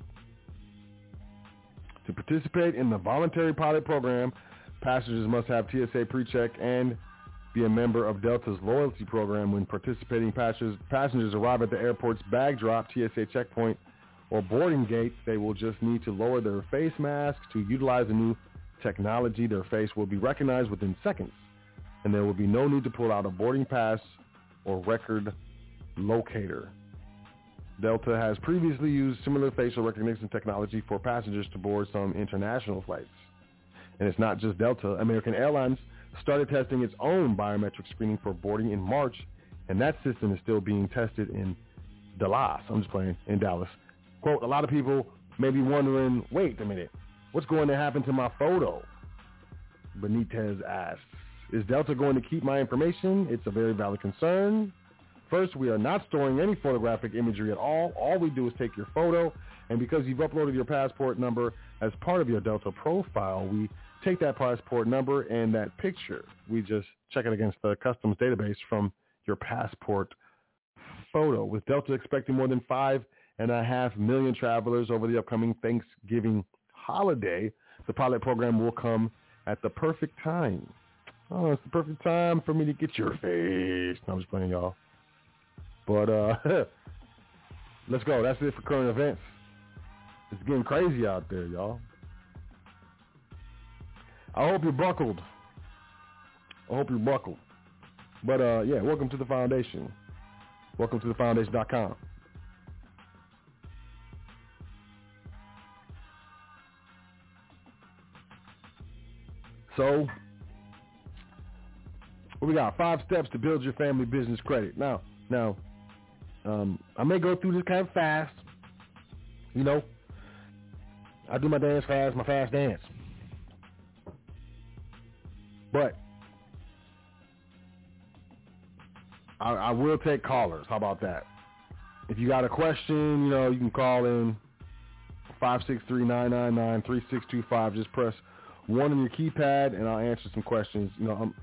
To participate in the voluntary pilot program, passengers must have TSA pre-check and be a member of Delta's loyalty program when participating passengers, passengers arrive at the airport's bag drop, TSA checkpoint, or boarding gate. They will just need to lower their face mask to utilize the new technology. Their face will be recognized within seconds, and there will be no need to pull out a boarding pass or record locator. Delta has previously used similar facial recognition technology for passengers to board some international flights. And it's not just Delta. American Airlines started testing its own biometric screening for boarding in March, and that system is still being tested in Dallas. I'm just playing in Dallas. Quote, a lot of people may be wondering, wait a minute, what's going to happen to my photo? Benitez asks, is Delta going to keep my information? It's a very valid concern. First, we are not storing any photographic imagery at all. All we do is take your photo, and because you've uploaded your passport number as part of your Delta profile, we take that passport number and that picture. We just check it against the customs database from your passport photo. With Delta expecting more than five and a half million travelers over the upcoming Thanksgiving holiday, the pilot program will come at the perfect time. Oh, it's the perfect time for me to get your face. No, I'm just playing, y'all. But uh, let's go. That's it for current events. It's getting crazy out there, y'all. I hope you're buckled. I hope you're buckled. But uh, yeah, welcome to the foundation. Welcome to the foundation.com. So, we got five steps to build your family business credit. Now, now, um, I may go through this kind of fast. You know, I do my dance fast, my fast dance. But I, I will take callers. How about that? If you got a question, you know, you can call in 563-999-3625. Just press one on your keypad, and I'll answer some questions. You know,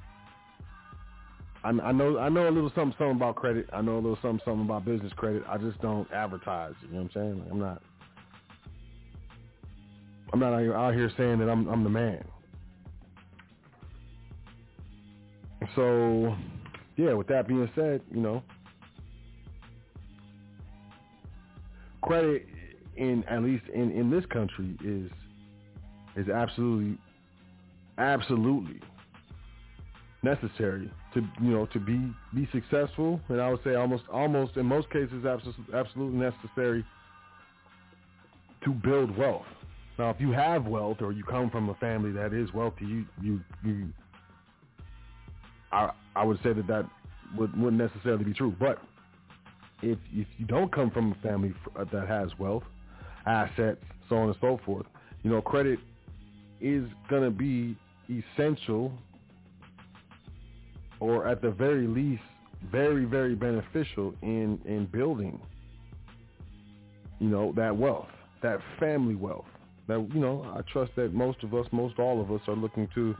I'm, I, know I know a little something something about credit. I know a little something something about business credit. I just don't advertise. You know what I'm saying? Like, I'm not. I'm not out here saying that I'm I'm the man. So, yeah. With that being said, you know, credit in at least in in this country is is absolutely absolutely. Necessary to you know to be be successful. And I would say almost almost in most cases absolutely necessary to build wealth. Now if you have wealth or you come from a family that is wealthy you you you I I would say that that would, wouldn't necessarily be true. But if if you don't come from a family uh, that has wealth, assets, so on and so forth, you know, credit is going to be essential or at the very least very very beneficial in in building you know that wealth that family wealth. That you know I trust that most of us most all of us are looking to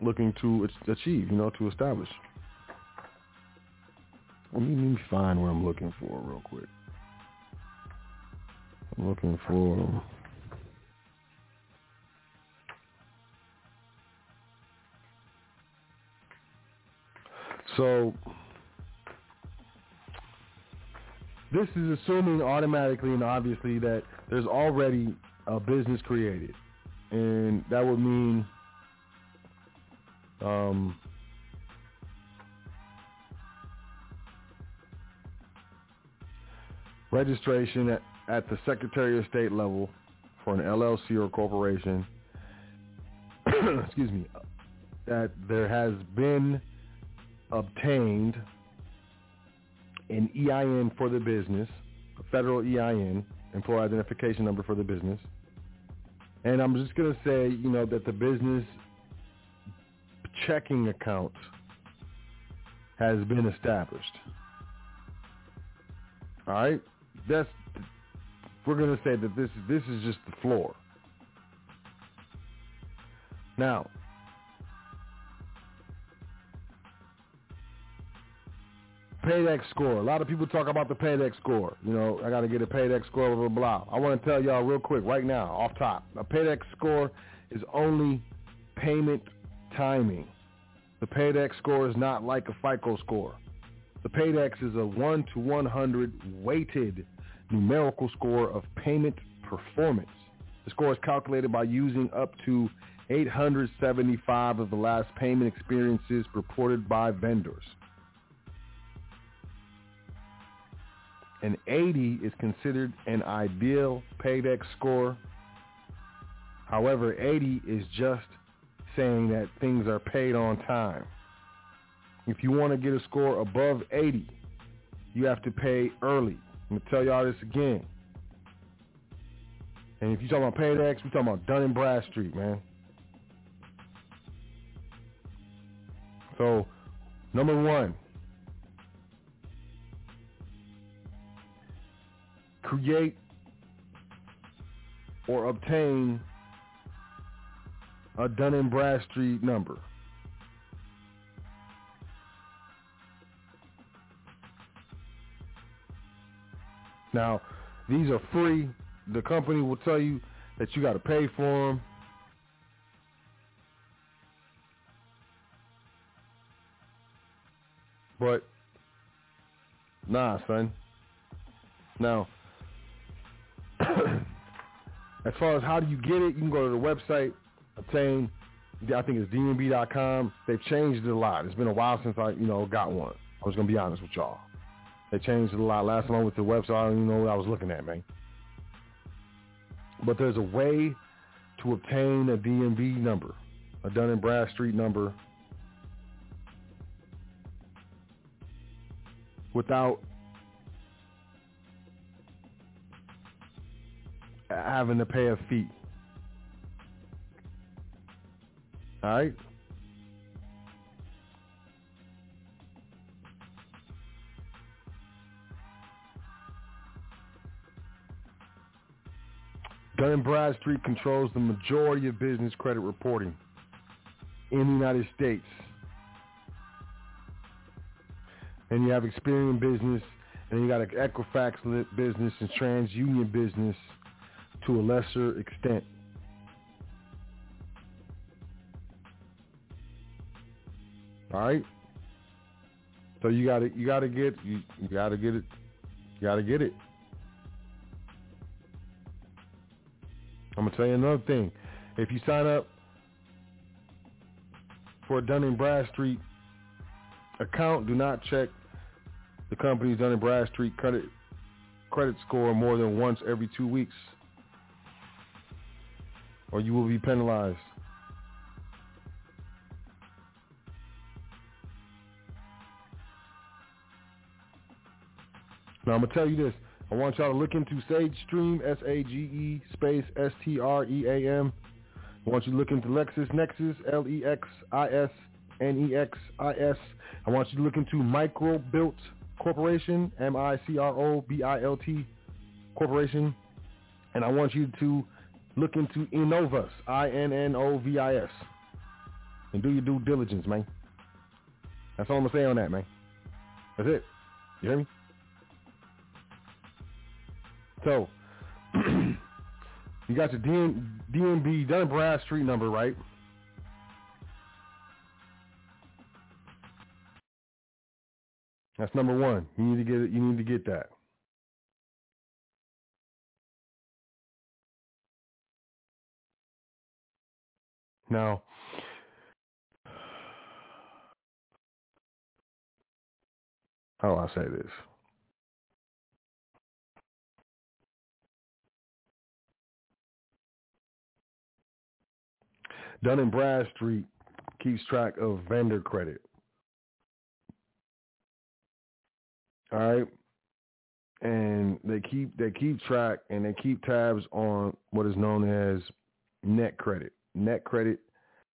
looking to achieve you know to establish. Let me, let me find where I'm looking for real quick. I'm looking for So this is assuming automatically and obviously that there's already a business created. And that would mean um, registration at, at the Secretary of State level for an LLC or corporation, excuse me, that there has been obtained an EIN for the business, a federal EIN, employee identification number for the business. And I'm just going to say, you know, that the business checking account has been established. All right? That's we're going to say that this this is just the floor. Now, Paydex score. A lot of people talk about the Paydex score. You know, I got to get a Paydex score, blah, blah, blah. I want to tell y'all real quick right now, off top. A Paydex score is only payment timing. The Paydex score is not like a FICO score. The Paydex is a 1 to 100 weighted numerical score of payment performance. The score is calculated by using up to 875 of the last payment experiences reported by vendors. An 80 is considered an ideal Paydex score. However, 80 is just saying that things are paid on time. If you want to get a score above 80, you have to pay early. I'm going to tell y'all this again. And if you're talking about Paydex, we're talking about Dun and Bradstreet, man. So, number one, create or obtain a Dun and Bradstreet number. Now, these are free. The company will tell you that you got to pay for them. But, nah, son. Now, as far as how do you get it, you can go to the website, obtain, I think it's dnb.com. They've changed it a lot. It's been a while since I, you know, got one. I was to be honest with y'all. They changed it a lot. Last time to the website, I don't even know what I was looking at, man. But there's a way to obtain a DNB number, a Dun and Bradstreet number, without having to pay a fee. All right? Dun & Bradstreet controls the majority of business credit reporting in the United States. And you have Experian business, and you got Equifax business and TransUnion business to a lesser extent. All right. So you got to you got to get you, you got to get it. You got to get it. I'm gonna tell you another thing. If you sign up for a Dun and Bradstreet account, do not check the company's Dun and Bradstreet credit credit score more than once every two weeks, or you will be penalized. Now I'm gonna tell you this. I want y'all to look into Sage Stream, S-A-G-E space S-T-R-E-A-M. I want you to look into LexisNexis, L-E-X-I-S-N-E-X-I-S. I want you to look into Microbilt Corporation, M-I-C-R-O-B-I-L-T Corporation. And I want you to look into Innovis, I-N-N-O-V-I-S. And do your due diligence, man. That's all I'm going to say on that, man. That's it. You hear me? So, you got your DN, DNB Dun number, right? That's number one. You need to get it. You need to get that. Now, how do I say this? Dun and Bradstreet keeps track of vendor credit. All right. And they keep they keep track and they keep tabs on what is known as net credit. Net credit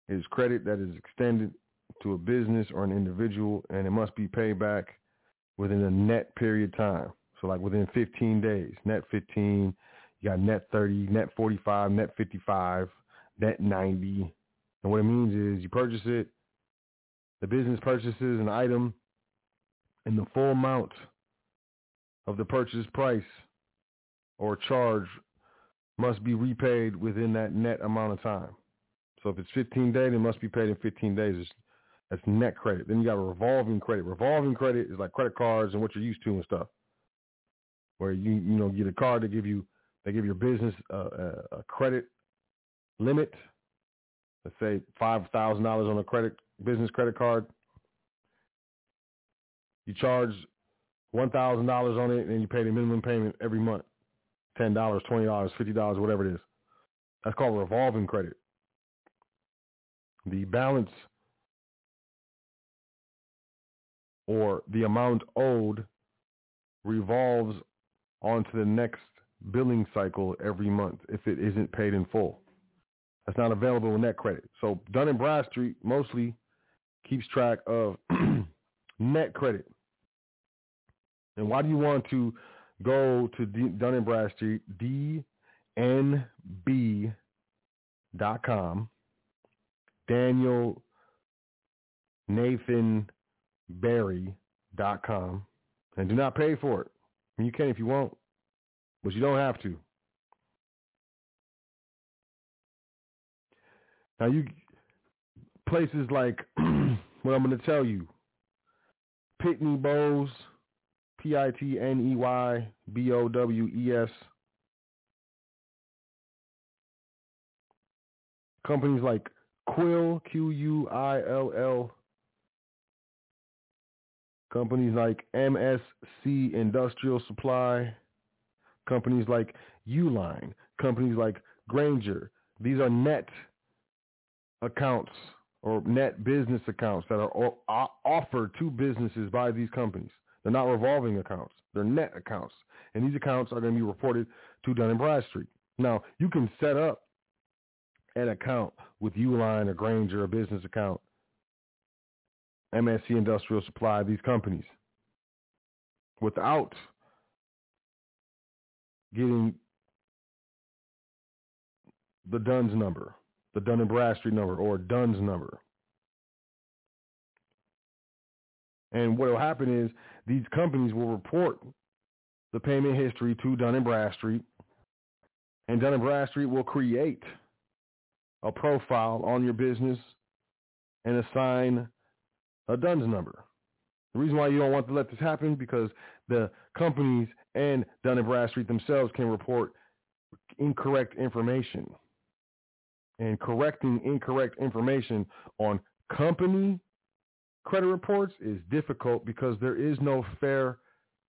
is credit that is extended to a business or an individual and it must be paid back within a net period of time. So like within 15 days, net 15, you got net 30, net 45, net 55, net 90. And what it means is you purchase it, the business purchases an item, and the full amount of the purchase price or charge must be repaid within that net amount of time. So if it's 15 days, it must be paid in 15 days. That's net credit. Then you got a revolving credit. Revolving credit is like credit cards and what you're used to and stuff. Where you you know get a card to give you they give your business a, a, a credit limit. Let's say five thousand dollars on a credit business credit card. You charge one thousand dollars on it, and you pay the minimum payment every month, ten dollars, twenty dollars, fifty dollars, whatever it is. That's called revolving credit. The balance or the amount owed revolves onto the next billing cycle every month if it isn't paid in full. That's not available in net credit. So Dun and Bradstreet mostly keeps track of net credit. And why do you want to go to D- Dun and Bradstreet, dnb.com, Daniel Nathan and do not pay for it. You can if you want, but you don't have to. Now you places like what I'm going to tell you, Pitney Bowes, P-I-T-N-E-Y B-O-W-E-S. Companies like Quill, Q-U-I-L-L. Companies like MSC Industrial Supply. Companies like Uline. Companies like Grainger. These are net accounts or net business accounts that are offered to businesses by these companies. They're not revolving accounts. They're net accounts. And these accounts are going to be reported to Dun & Bradstreet. Now, you can set up an account with Uline or Grainger, a business account, MSC Industrial Supply, these companies, without getting the DUNS number the Dun and Bradstreet number or DUNS number. And what will happen is these companies will report the payment history to Dun and Bradstreet, and Dun and Bradstreet will create a profile on your business and assign a DUNS number. The reason why you don't want to let this happen because the companies and Dun and Bradstreet themselves can report incorrect information and correcting incorrect information on company credit reports is difficult because there is no fair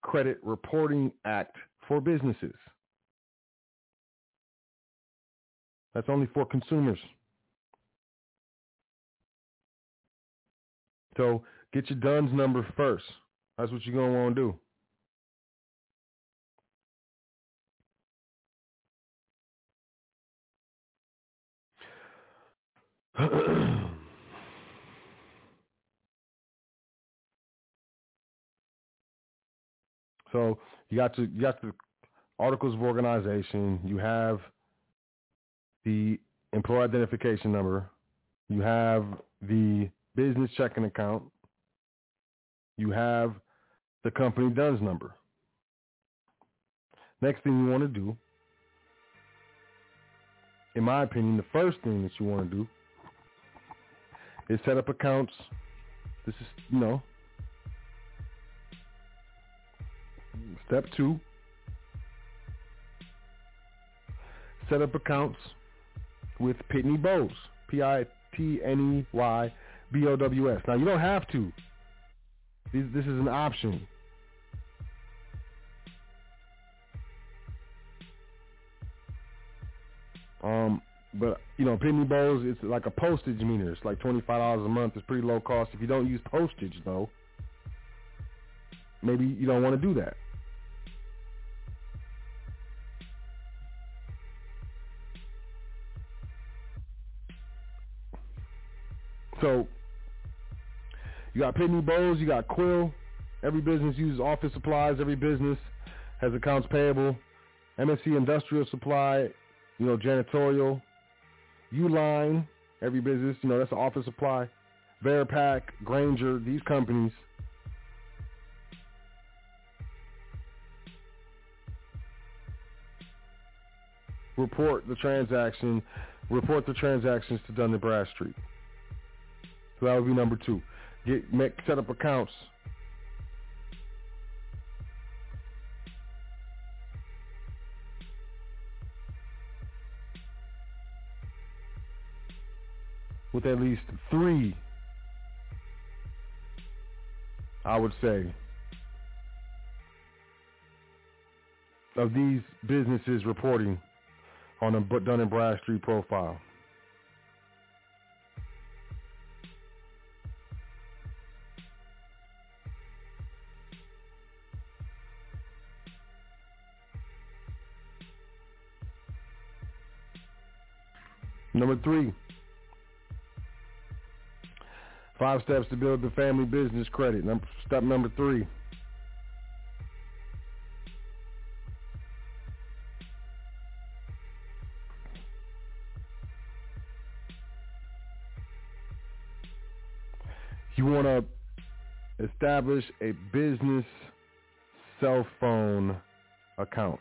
credit reporting act for businesses. That's only for consumers. So get your DUNS number first. That's what you're going to want to do. so you got to you got the articles of organization. You have the employee identification number. You have the business checking account. You have the company DUNS number. Next thing you want to do, in my opinion, the first thing that you want to do is set up accounts. This is, you know, step two. Set up accounts with Pitney Bowes, P-I-T-N-E-Y-B-O-W-S. Now, you don't have to. This, this is an option. Um, but you know, Pitney Bowes, it's like a postage meter. It's like twenty five dollars a month. It's pretty low cost. If you don't use postage, though, maybe you don't want to do that. So you got Pitney Bowes, you got Quill. Every business uses office supplies. Every business has accounts payable. MSC Industrial Supply, you know, janitorial, Uline, every business, you know, that's an office supply. Veripack, Grainger, these companies. Report the transaction, report the transactions to Dun & Bradstreet. So that would be number two. Get make, set up accounts with at least three, I would say, of these businesses reporting on a Dun and Bradstreet profile. Three, five steps to build the family business credit. Step number three. You want to establish a business cell phone account.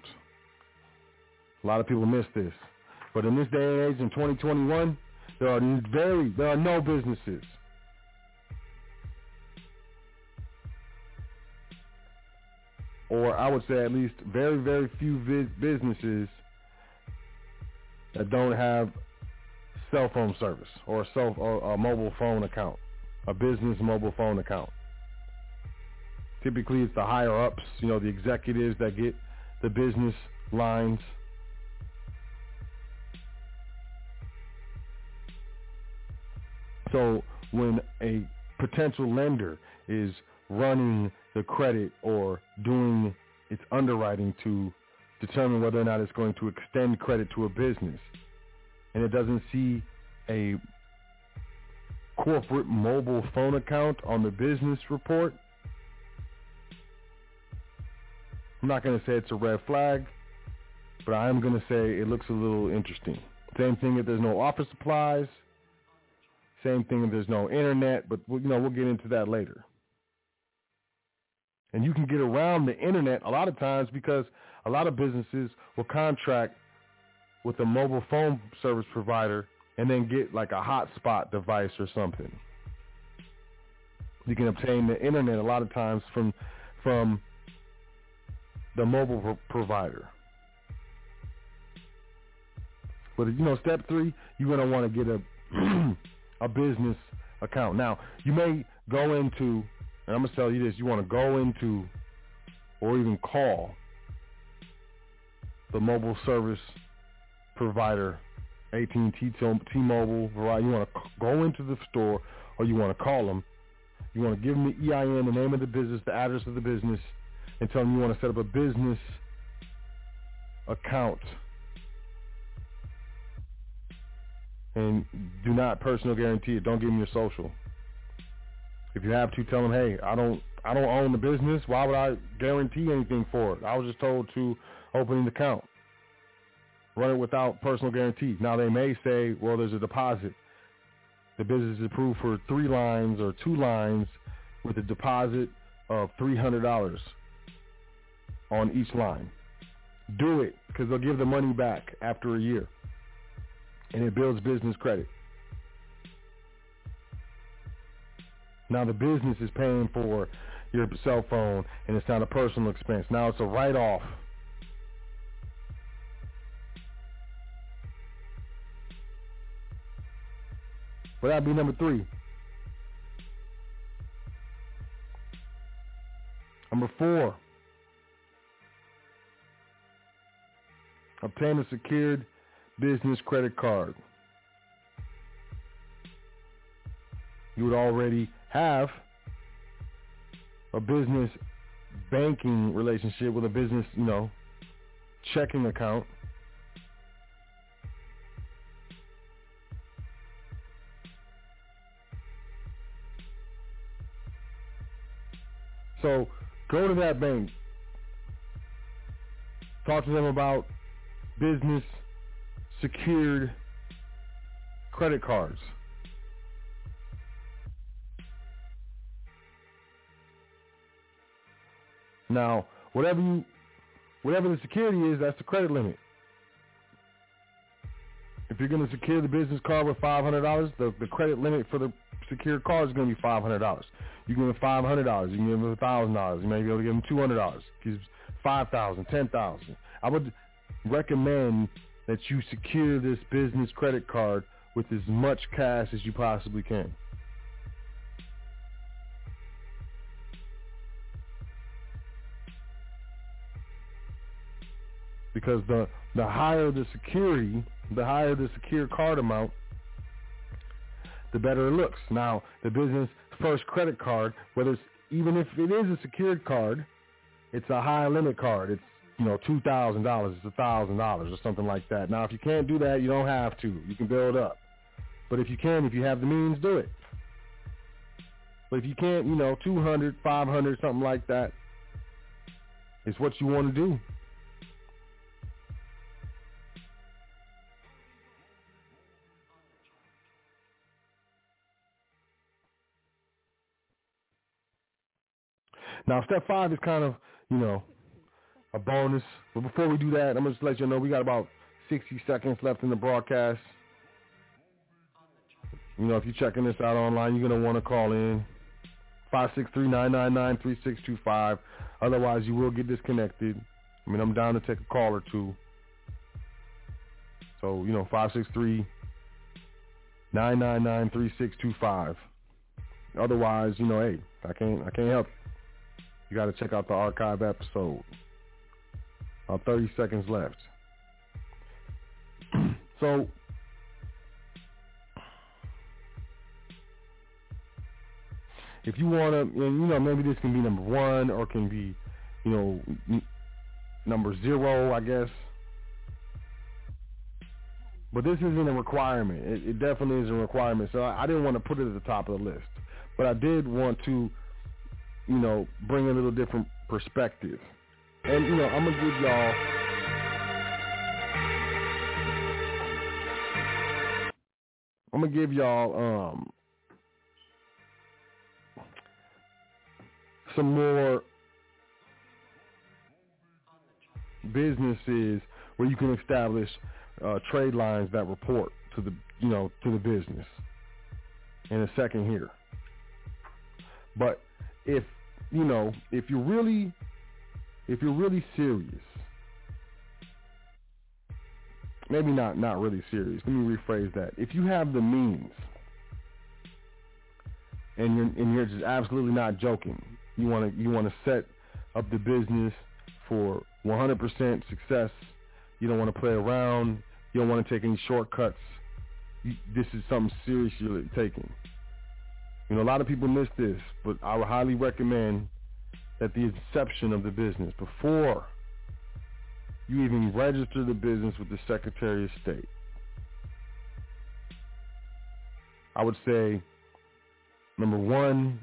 A lot of people miss this. But in this day and age, in 2021, there are very, there are no businesses. Or I would say at least very, very few businesses that don't have cell phone service or a, cell, or a mobile phone account, a business mobile phone account. Typically, it's the higher ups, you know, the executives that get the business lines. So when a potential lender is running the credit or doing its underwriting to determine whether or not it's going to extend credit to a business, and it doesn't see a corporate mobile phone account on the business report, I'm not going to say it's a red flag, but I am going to say it looks a little interesting. Same thing if there's no office supplies. Same thing if there's no internet, but you know we'll get into that later. And you can get around the internet a lot of times because a lot of businesses will contract with a mobile phone service provider and then get like a hotspot device or something. You can obtain the internet a lot of times from from the mobile pro- provider. But you know, step three, you're gonna want to get a a business account. Now, you may go into, and I'm gonna tell you this: you want to go into, or even call the mobile service provider, AT&T, T-Mobile, Verizon. You want to go into the store, or you want to call them. You want to give them the EIN, the name of the business, the address of the business, and tell them you want to set up a business account and do not personal guarantee it. Don't give them your social. If you have to, tell them, hey, I don't, I don't own the business. Why would I guarantee anything for it? I was just told to open an account. Run it without personal guarantee. Now they may say, well, there's a deposit. The business is approved for three lines or two lines with a deposit of three hundred dollars on each line. Do it because they'll give the money back after a year. And it builds business credit. Now the business is paying for your cell phone and it's not a personal expense. Now it's a write-off. But that'd be number three. Number four. Obtain a secured business credit card. You would already have a business banking relationship with a business, you know, checking account. So go to that bank. Talk to them about business secured credit cards. Now, whatever you, whatever the security is, that's the credit limit. If you're going to secure the business card with $500, the, the credit limit for the secured card is going to be $500. You give them $500, you give them $1,000, you may be able to give them $200, give 5000 10000 I would recommend that you secure this business credit card with as much cash as you possibly can. Because the, the higher the security, the higher the secure card amount, the better it looks. Now, the business first credit card, whether it's even if it is a secured card, it's a high limit card. It's you know, two thousand dollars, it's a thousand dollars or something like that. Now, if you can't do that, you don't have to. You can build up. But if you can, if you have the means, do it. But if you can't, you know, 200, 500, something like that, it's what you want to do. Now, step five is kind of, you know, a bonus. But before we do that, I'm going to just let you know we got about 60 seconds left in the broadcast. You know, if you're checking this out online, you're going to want to call in 563-999-3625. Otherwise, you will get disconnected. I mean, I'm down to take a call or two. So, you know, 563-999-3625. Otherwise, you know, hey, I can't I can't help you. You got to check out the archive episode. About 30 seconds left. so, if you want to, you know, maybe this can be number one or can be, you know, n- number zero, I guess. But this isn't a requirement. It, it definitely is a requirement. So I, I didn't want to put it at the top of the list. But I did want to, you know, bring a little different perspective. And, you know, I'm to give y'all I'm gonna give y'all um some more businesses where you can establish uh, trade lines that report to the you know to the business in a second here. But if you know if you're really if you're really serious, maybe not not really serious. Let me rephrase that. If you have the means and you're and you're just absolutely not joking, you want to you want to set up the business for 100% success. You don't want to play around. You don't want to take any shortcuts. You, this is something serious you're taking. You know, a lot of people miss this, but I would highly recommend that the inception of the business, before you even register the business with the Secretary of State, I would say, number one,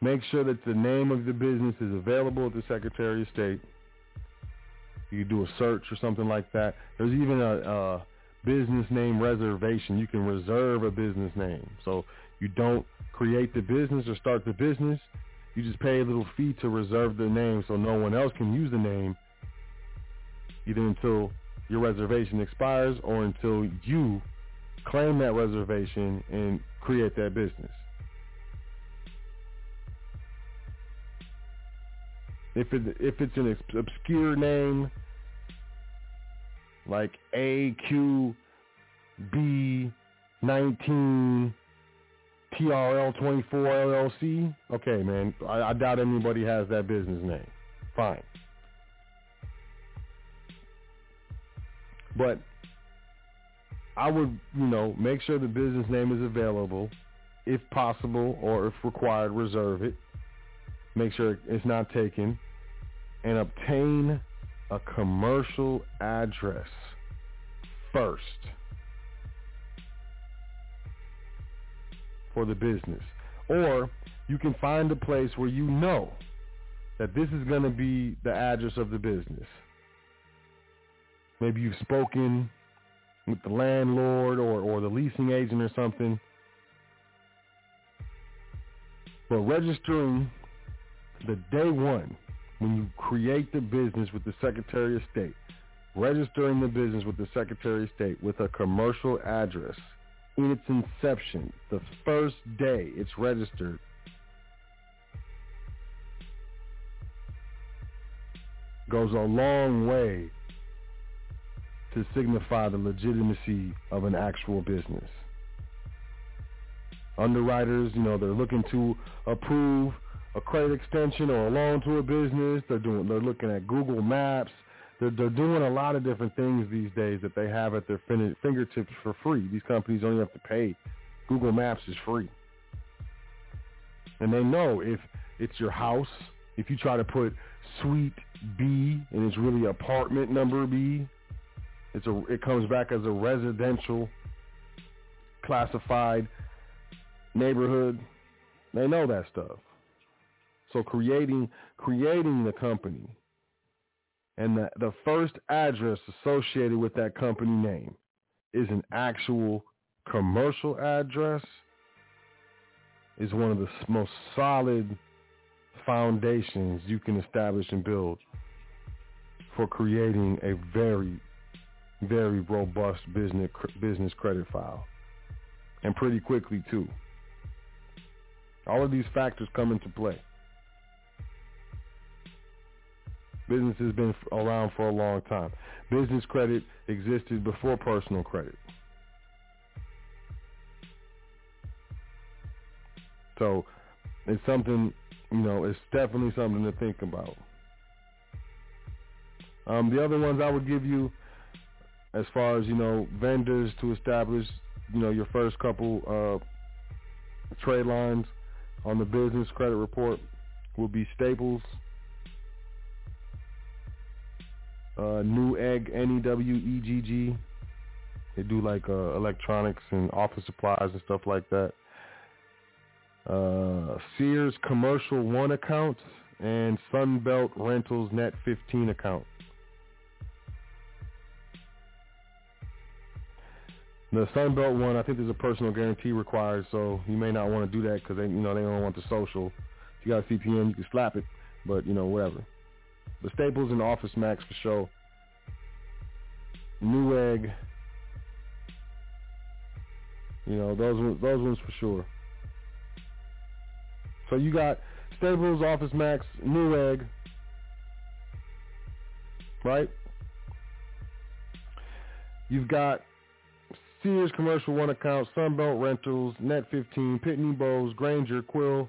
make sure that the name of the business is available at the Secretary of State. You do a search or something like that. There's even a, a business name reservation. You can reserve a business name. So you don't create the business or start the business. You just pay a little fee to reserve the name so no one else can use the name either until your reservation expires or until you claim that reservation and create that business. If it if it's an obscure name like AQB 19 TRL 24 LLC, okay, man, I, I doubt anybody has that business name. Fine. But I would, you know, make sure the business name is available, if possible, or if required, reserve it. Make sure it's not taken and obtain a commercial address first for the business. Or you can find a place where you know that this is going to be the address of the business. Maybe you've spoken with the landlord or, or the leasing agent or something. But registering the day one when you create the business with the Secretary of State, registering the business with the Secretary of State with a commercial address in its inception, the first day it's registered, goes a long way to signify the legitimacy of an actual business. Underwriters, you know, they're looking to approve a credit extension or a loan to a business. They're doing they're looking at Google Maps. They're, they're doing a lot of different things these days that they have at their fin- fingertips for free. These companies don't even have to pay. Google Maps is free. And they know if it's your house, If you try to put suite B and it's really apartment number B, it's a it comes back as a residential classified neighborhood. They know that stuff. So creating creating the company and the, the first address associated with that company name is an actual commercial address is one of the most solid foundations you can establish and build for creating a very, very robust business business credit file, and pretty quickly too. All of these factors come into play. Business has been around for a long time. Business credit existed before personal credit. So it's something, you know, it's definitely something to think about. Um, the other ones I would give you as far as, you know, vendors to establish, you know, your first couple uh, trade lines on the business credit report will be Staples, uh, Newegg, N-E-W-E-G-G. They do like uh, electronics and office supplies and stuff like that uh, Sears Commercial One account, and Sunbelt Rentals Net 15 account. The Sunbelt one, I think there's a personal guarantee required, so you may not want to do that because they, you know, they don't want the social. If you got a CPN, you can slap it, but you know, whatever. The Staples and Office Max for sure. Newegg, you know, those those ones for sure. So you got Staples, Office Max, Newegg, right? You've got Sears Commercial One account, Sunbelt Rentals, Net 15, Pitney Bowes, Grainger, Quill,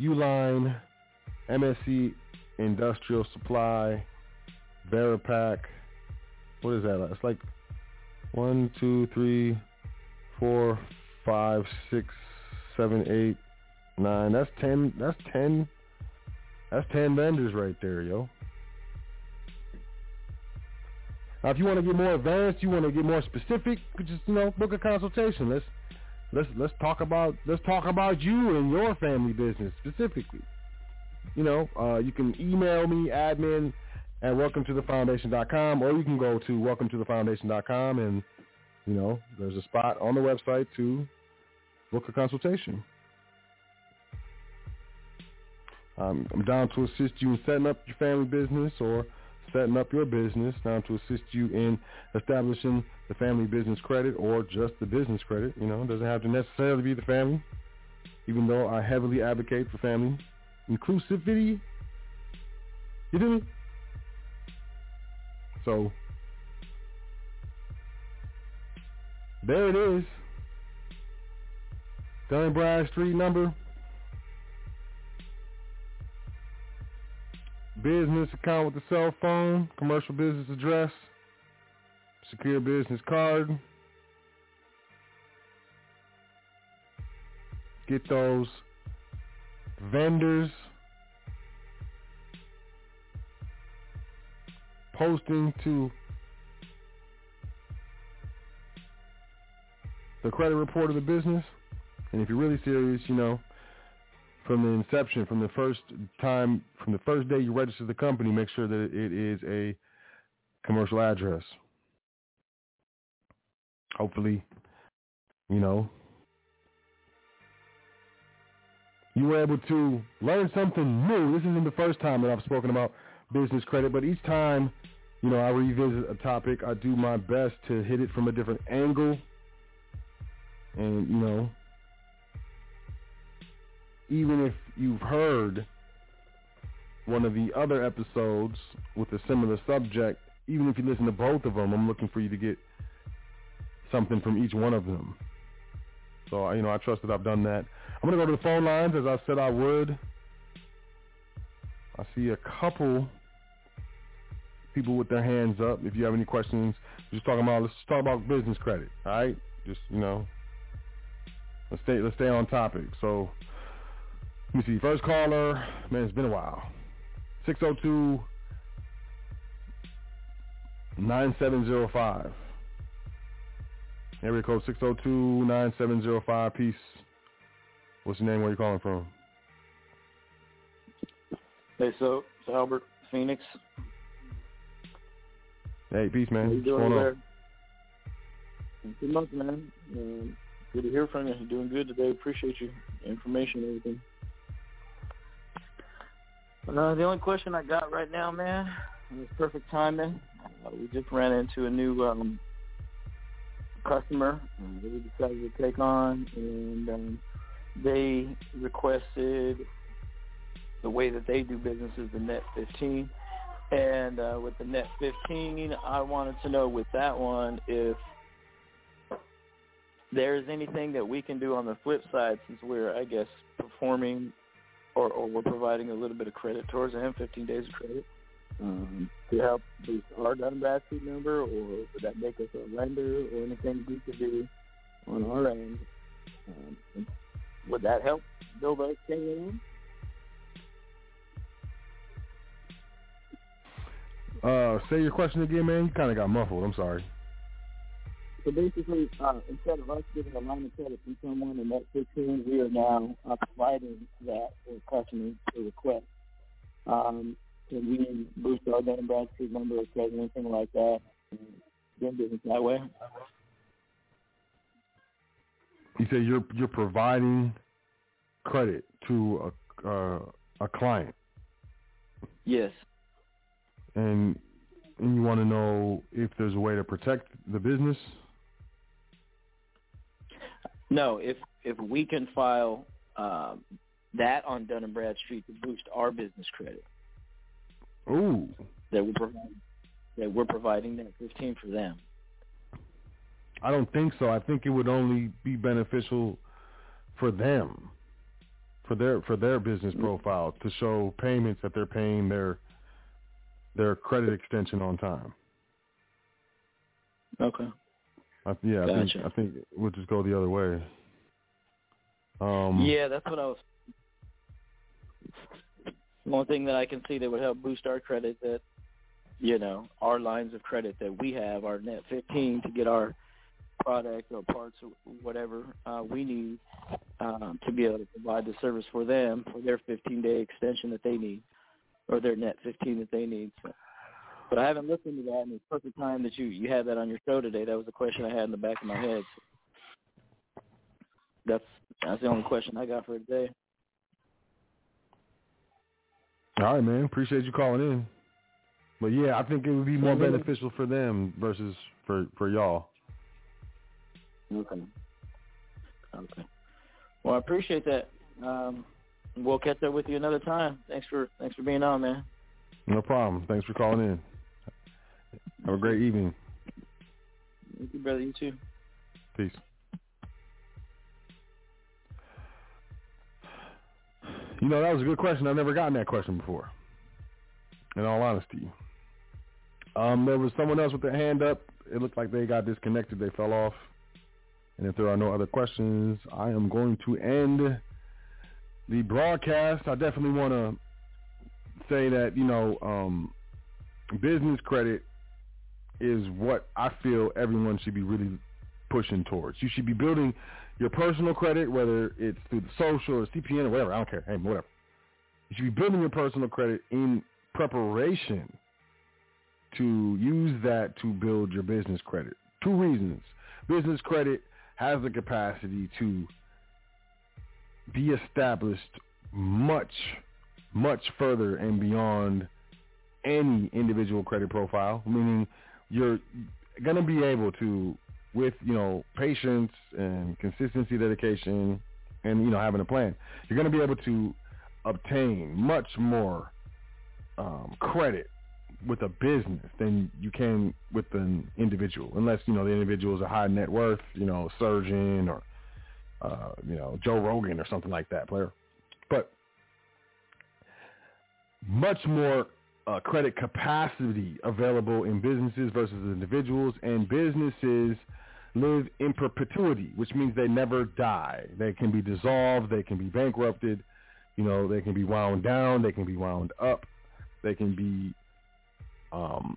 Uline, MSC Industrial Supply, Veripack. What is that? It's like one, two, three, four, five, six, seven, eight, nine. That's ten. That's ten. That's ten vendors right there, yo. Now, if you want to get more advanced, you want to get more specific, just you know, book a consultation. Let's let's let's talk about let's talk about you and your family business specifically. You know, uh, you can email me admin at welcome to the foundation.com or you can go to welcome to the foundation.com and you know there's a spot on the website to book a consultation. Um, I'm down to assist you in setting up your family business or setting up your business, down to assist you in establishing the family business credit or just the business credit. You know, it doesn't have to necessarily be the family, even though I heavily advocate for family inclusivity. You me? So, there it is. Dun Bradstreet number business account with the cell phone, commercial business address, secure business card. Get those vendors posting to the credit report of the business. And if you're really serious, you know, from the inception, from the first time, from the first day you register the company, make sure that it is a commercial address. Hopefully, you know, you were able to learn something new. This isn't the first time that I've spoken about business credit, but each time, you know, I revisit a topic, I do my best to hit it from a different angle and, you know, even if you've heard one of the other episodes with a similar subject, even if you listen to both of them, I'm looking for you to get something from each one of them. So, you know, I trust that I've done that. I'm going to go to the phone lines as I said I would. I see a couple people with their hands up. If you have any questions, just talking about, let's talk about business credit. All right. Just, you know, let's stay, let's stay on topic. So Let me see. First caller. Man, it's been a while. 602 9705. Area code 602-9705. Peace. What's your name? Where you calling from? Hey, so it's Albert Phoenix. Hey, peace, man. How you doing there? Good month, man. Um, good to hear from you. You're doing good today. Appreciate you information and everything. Uh, the only question I got right now, man, it's perfect timing. Uh, we just ran into a new um, customer uh, that we decided to take on, and um, they requested the way that they do business is the Net 15. And uh, with the Net 15, I wanted to know with that one if there's anything that we can do on the flip side since we're, I guess, performing or, or we're providing a little bit of credit towards them, 15 days of credit, um, to help boost our Dun Bradstreet number, or would that make us a lender, or anything we could do on our end? Um, would that help build our KM? Uh, say your question again, man. You kind of got muffled. I'm sorry. So basically, uh, instead of us giving a line of credit to someone in that 15, we are now uh, providing that for customers to request. Um, can we boost our Dun Bradstreet number or anything like that? and Doing business that way? You say you're you're providing credit to a uh, a client, Yes. and and you want to know if there's a way to protect the business. No, if if we can file um, that on Dun and Bradstreet to boost our business credit, Ooh, that we're providing, that we're providing that 15 for them. I don't think so. I think it would only be beneficial for them, for their for their business profile to show payments that they're paying their their credit extension on time. Okay. I, yeah, I think I think we'll just go the other way. Um, Yeah, that's what I was. One thing that I can see that would help boost our credit that, you know, our lines of credit that we have, our net 15 to get our product or parts or whatever uh, we need um, to be able to provide the service for them for their 15-day extension that they need or their net 15 that they need. So. But I haven't looked into that, and it's perfect time that you you had that on your show today. That was a question I had in the back of my head. So that's that's the only question I got for today. All right, man. Appreciate you calling in. But yeah, I think it would be more beneficial for them versus for for y'all. Okay. Okay. Well, I appreciate that. Um, we'll catch up with you another time. Thanks for thanks for being on, man. No problem. Thanks for calling in. Have a great evening. Thank you, brother. You too. Peace. You know, that was a good question. I've never gotten that question before. In all honesty. Um, there was someone else with their hand up. It looked like they got disconnected. They fell off. And if there are no other questions, I am going to end the broadcast. I definitely want to say that, you know, um, business credit is what I feel everyone should be really pushing towards. You should be building your personal credit, whether it's through the social or CPN or whatever. I don't care. Hey, whatever. You should be building your personal credit in preparation to use that to build your business credit. Two reasons. Business credit has the capacity to be established much, much further and beyond any individual credit profile, meaning you're going to be able to, with, you know, patience and consistency, dedication, and, you know, having a plan, you're going to be able to obtain much more um, credit with a business than you can with an individual, unless, you know, the individual is a high net worth, you know, surgeon or, uh, you know, Joe Rogan or something like that, player. But much more uh, credit capacity available in businesses versus individuals, and businesses live in perpetuity, which means they never die. They can be dissolved, they can be bankrupted, You know, they can be wound down, they can be wound up, they can be um,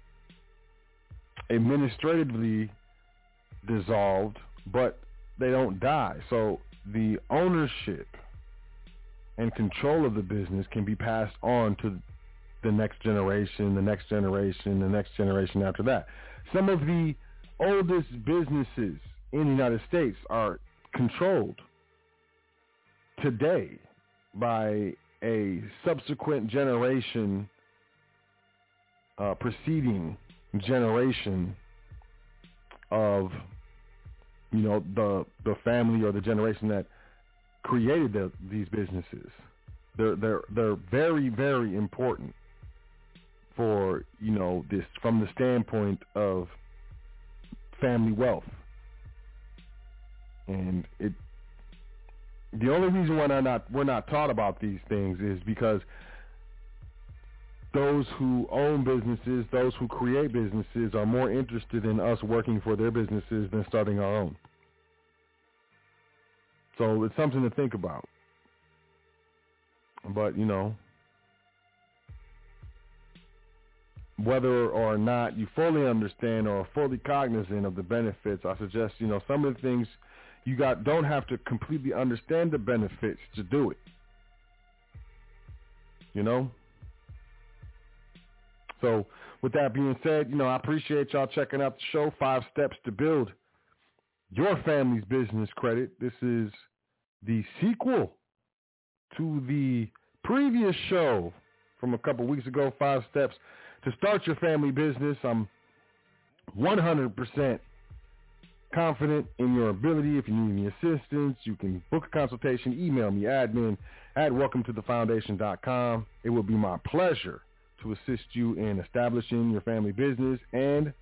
administratively dissolved, but they don't die. So the ownership and control of the business can be passed on to the next generation, the next generation, the next generation after that. Some of the oldest businesses in the United States are controlled today by a subsequent generation uh, preceding generation of you know the the family or the generation that created the, these businesses. They're they're they're very very important for you know this from the standpoint of family wealth, and it. The only reason why not we're not taught about these things is because those who own businesses, those who create businesses are more interested in us working for their businesses than starting our own. So it's something to think about. But, you know, whether or not you fully understand or fully cognizant of the benefits, I suggest, you know, some of the things you got don't have to completely understand the benefits to do it. You know? So with that being said, you know, I appreciate y'all checking out the show, Five Steps to Build Your Family's Business Credit. This is the sequel to the previous show from a couple weeks ago, Five Steps to Start Your Family Business. I'm 100% confident in your ability. If you need any assistance, you can book a consultation. Email me, admin at welcome to the welcometothefoundation.com. It will be my pleasure to assist you in establishing your family business and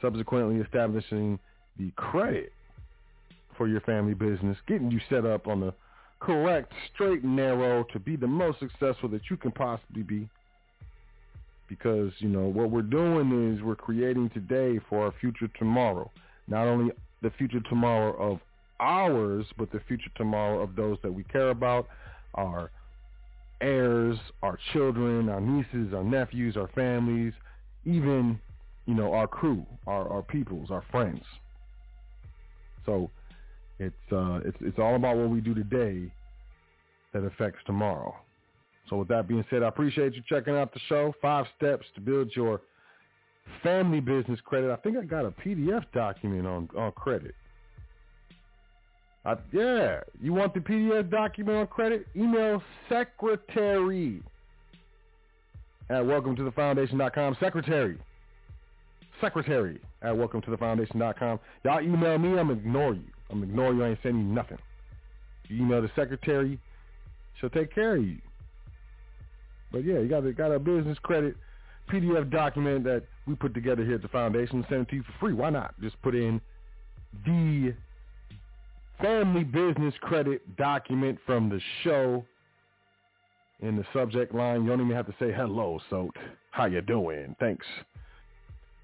subsequently establishing the credit for your family business, getting you set up on the correct, straight and narrow to be the most successful that you can possibly be. Because, you know, what we're doing is we're creating today for our future tomorrow. Not only the future tomorrow of ours, but the future tomorrow of those that we care about, our heirs, our children, our nieces, our nephews, our families, even, you know, our crew, our, our peoples, our friends. So it's uh it's it's all about what we do today that affects tomorrow. So with that being said, I appreciate you checking out the show. Five steps to build your family business credit. I think I got a PDF document on on credit. Uh, yeah, you want the PDF document on credit? Email secretary at welcome to the foundation.com. Secretary. Secretary at welcome to the foundation.com. Y'all email me, I'm ignore you. I'm ignore you. I ain't sending you nothing. You email the secretary, she'll take care of you. But yeah, you got a, got a business credit PDF document that we put together here at the foundation. Send it to you for free. Why not? Just put in the family business credit document from the show in the subject line. You don't even have to say hello, so how you doing? Thanks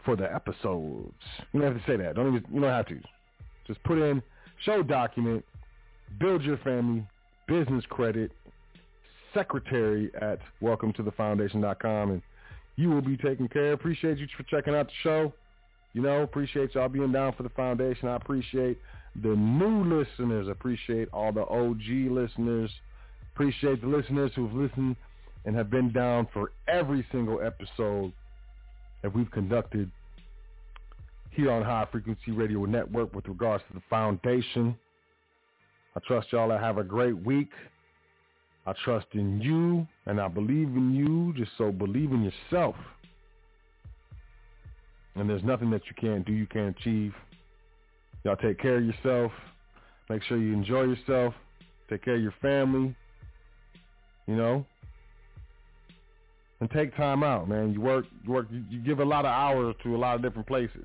for the episodes. You don't have to say that. Don't even you don't have to. Just put in show document, build your family, business credit, secretary at welcome to the foundation.com and you will be taken care. Appreciate you for checking out the show. You know, appreciate y'all being down for the foundation. I appreciate the new listeners. Appreciate all the OG listeners. Appreciate the listeners who've listened and have been down for every single episode that we've conducted here on High Frequency Radio Network with regards to the foundation. I trust y'all to have a great week. I trust in you and I believe in you. Just so believe in yourself. And there's nothing that you can't do, you can't achieve. Y'all take care of yourself. Make sure you enjoy yourself. Take care of your family. You know? And take time out, man. You work, you work, you give a lot of hours to a lot of different places.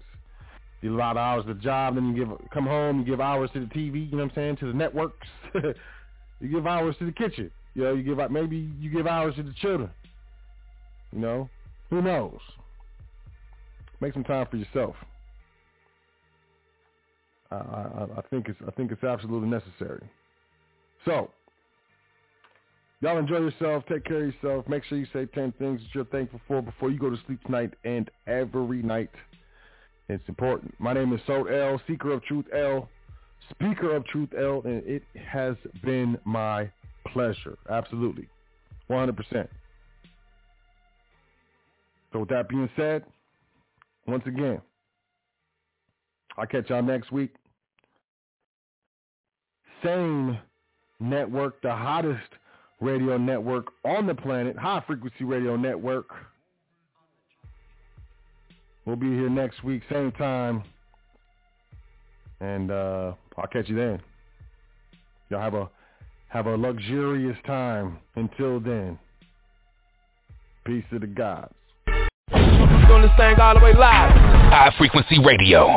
You give a lot of hours to the job, then you give, come home, you give hours to the TV, you know what I'm saying, to the networks. you give hours to the kitchen. You know, you give, maybe you give hours to the children. You know? Who knows? Make some time for yourself. I, I, I think it's I think it's absolutely necessary. So, Y'all enjoy yourself. Take care of yourself. Make sure you say 10 things that you're thankful for before you go to sleep tonight and every night. It's important. My name is Sot El, Seeker of Truth El, Speaker of Truth El, and it has been my pleasure. Absolutely. 100%. So with that being said, once again, I'll catch y'all next week. Same network, the hottest radio network on the planet, High Frequency Radio Network. We'll be here next week, same time. And uh, I'll catch you then. Y'all have a have a luxurious time. Until then, peace to the gods. High Frequency Radio.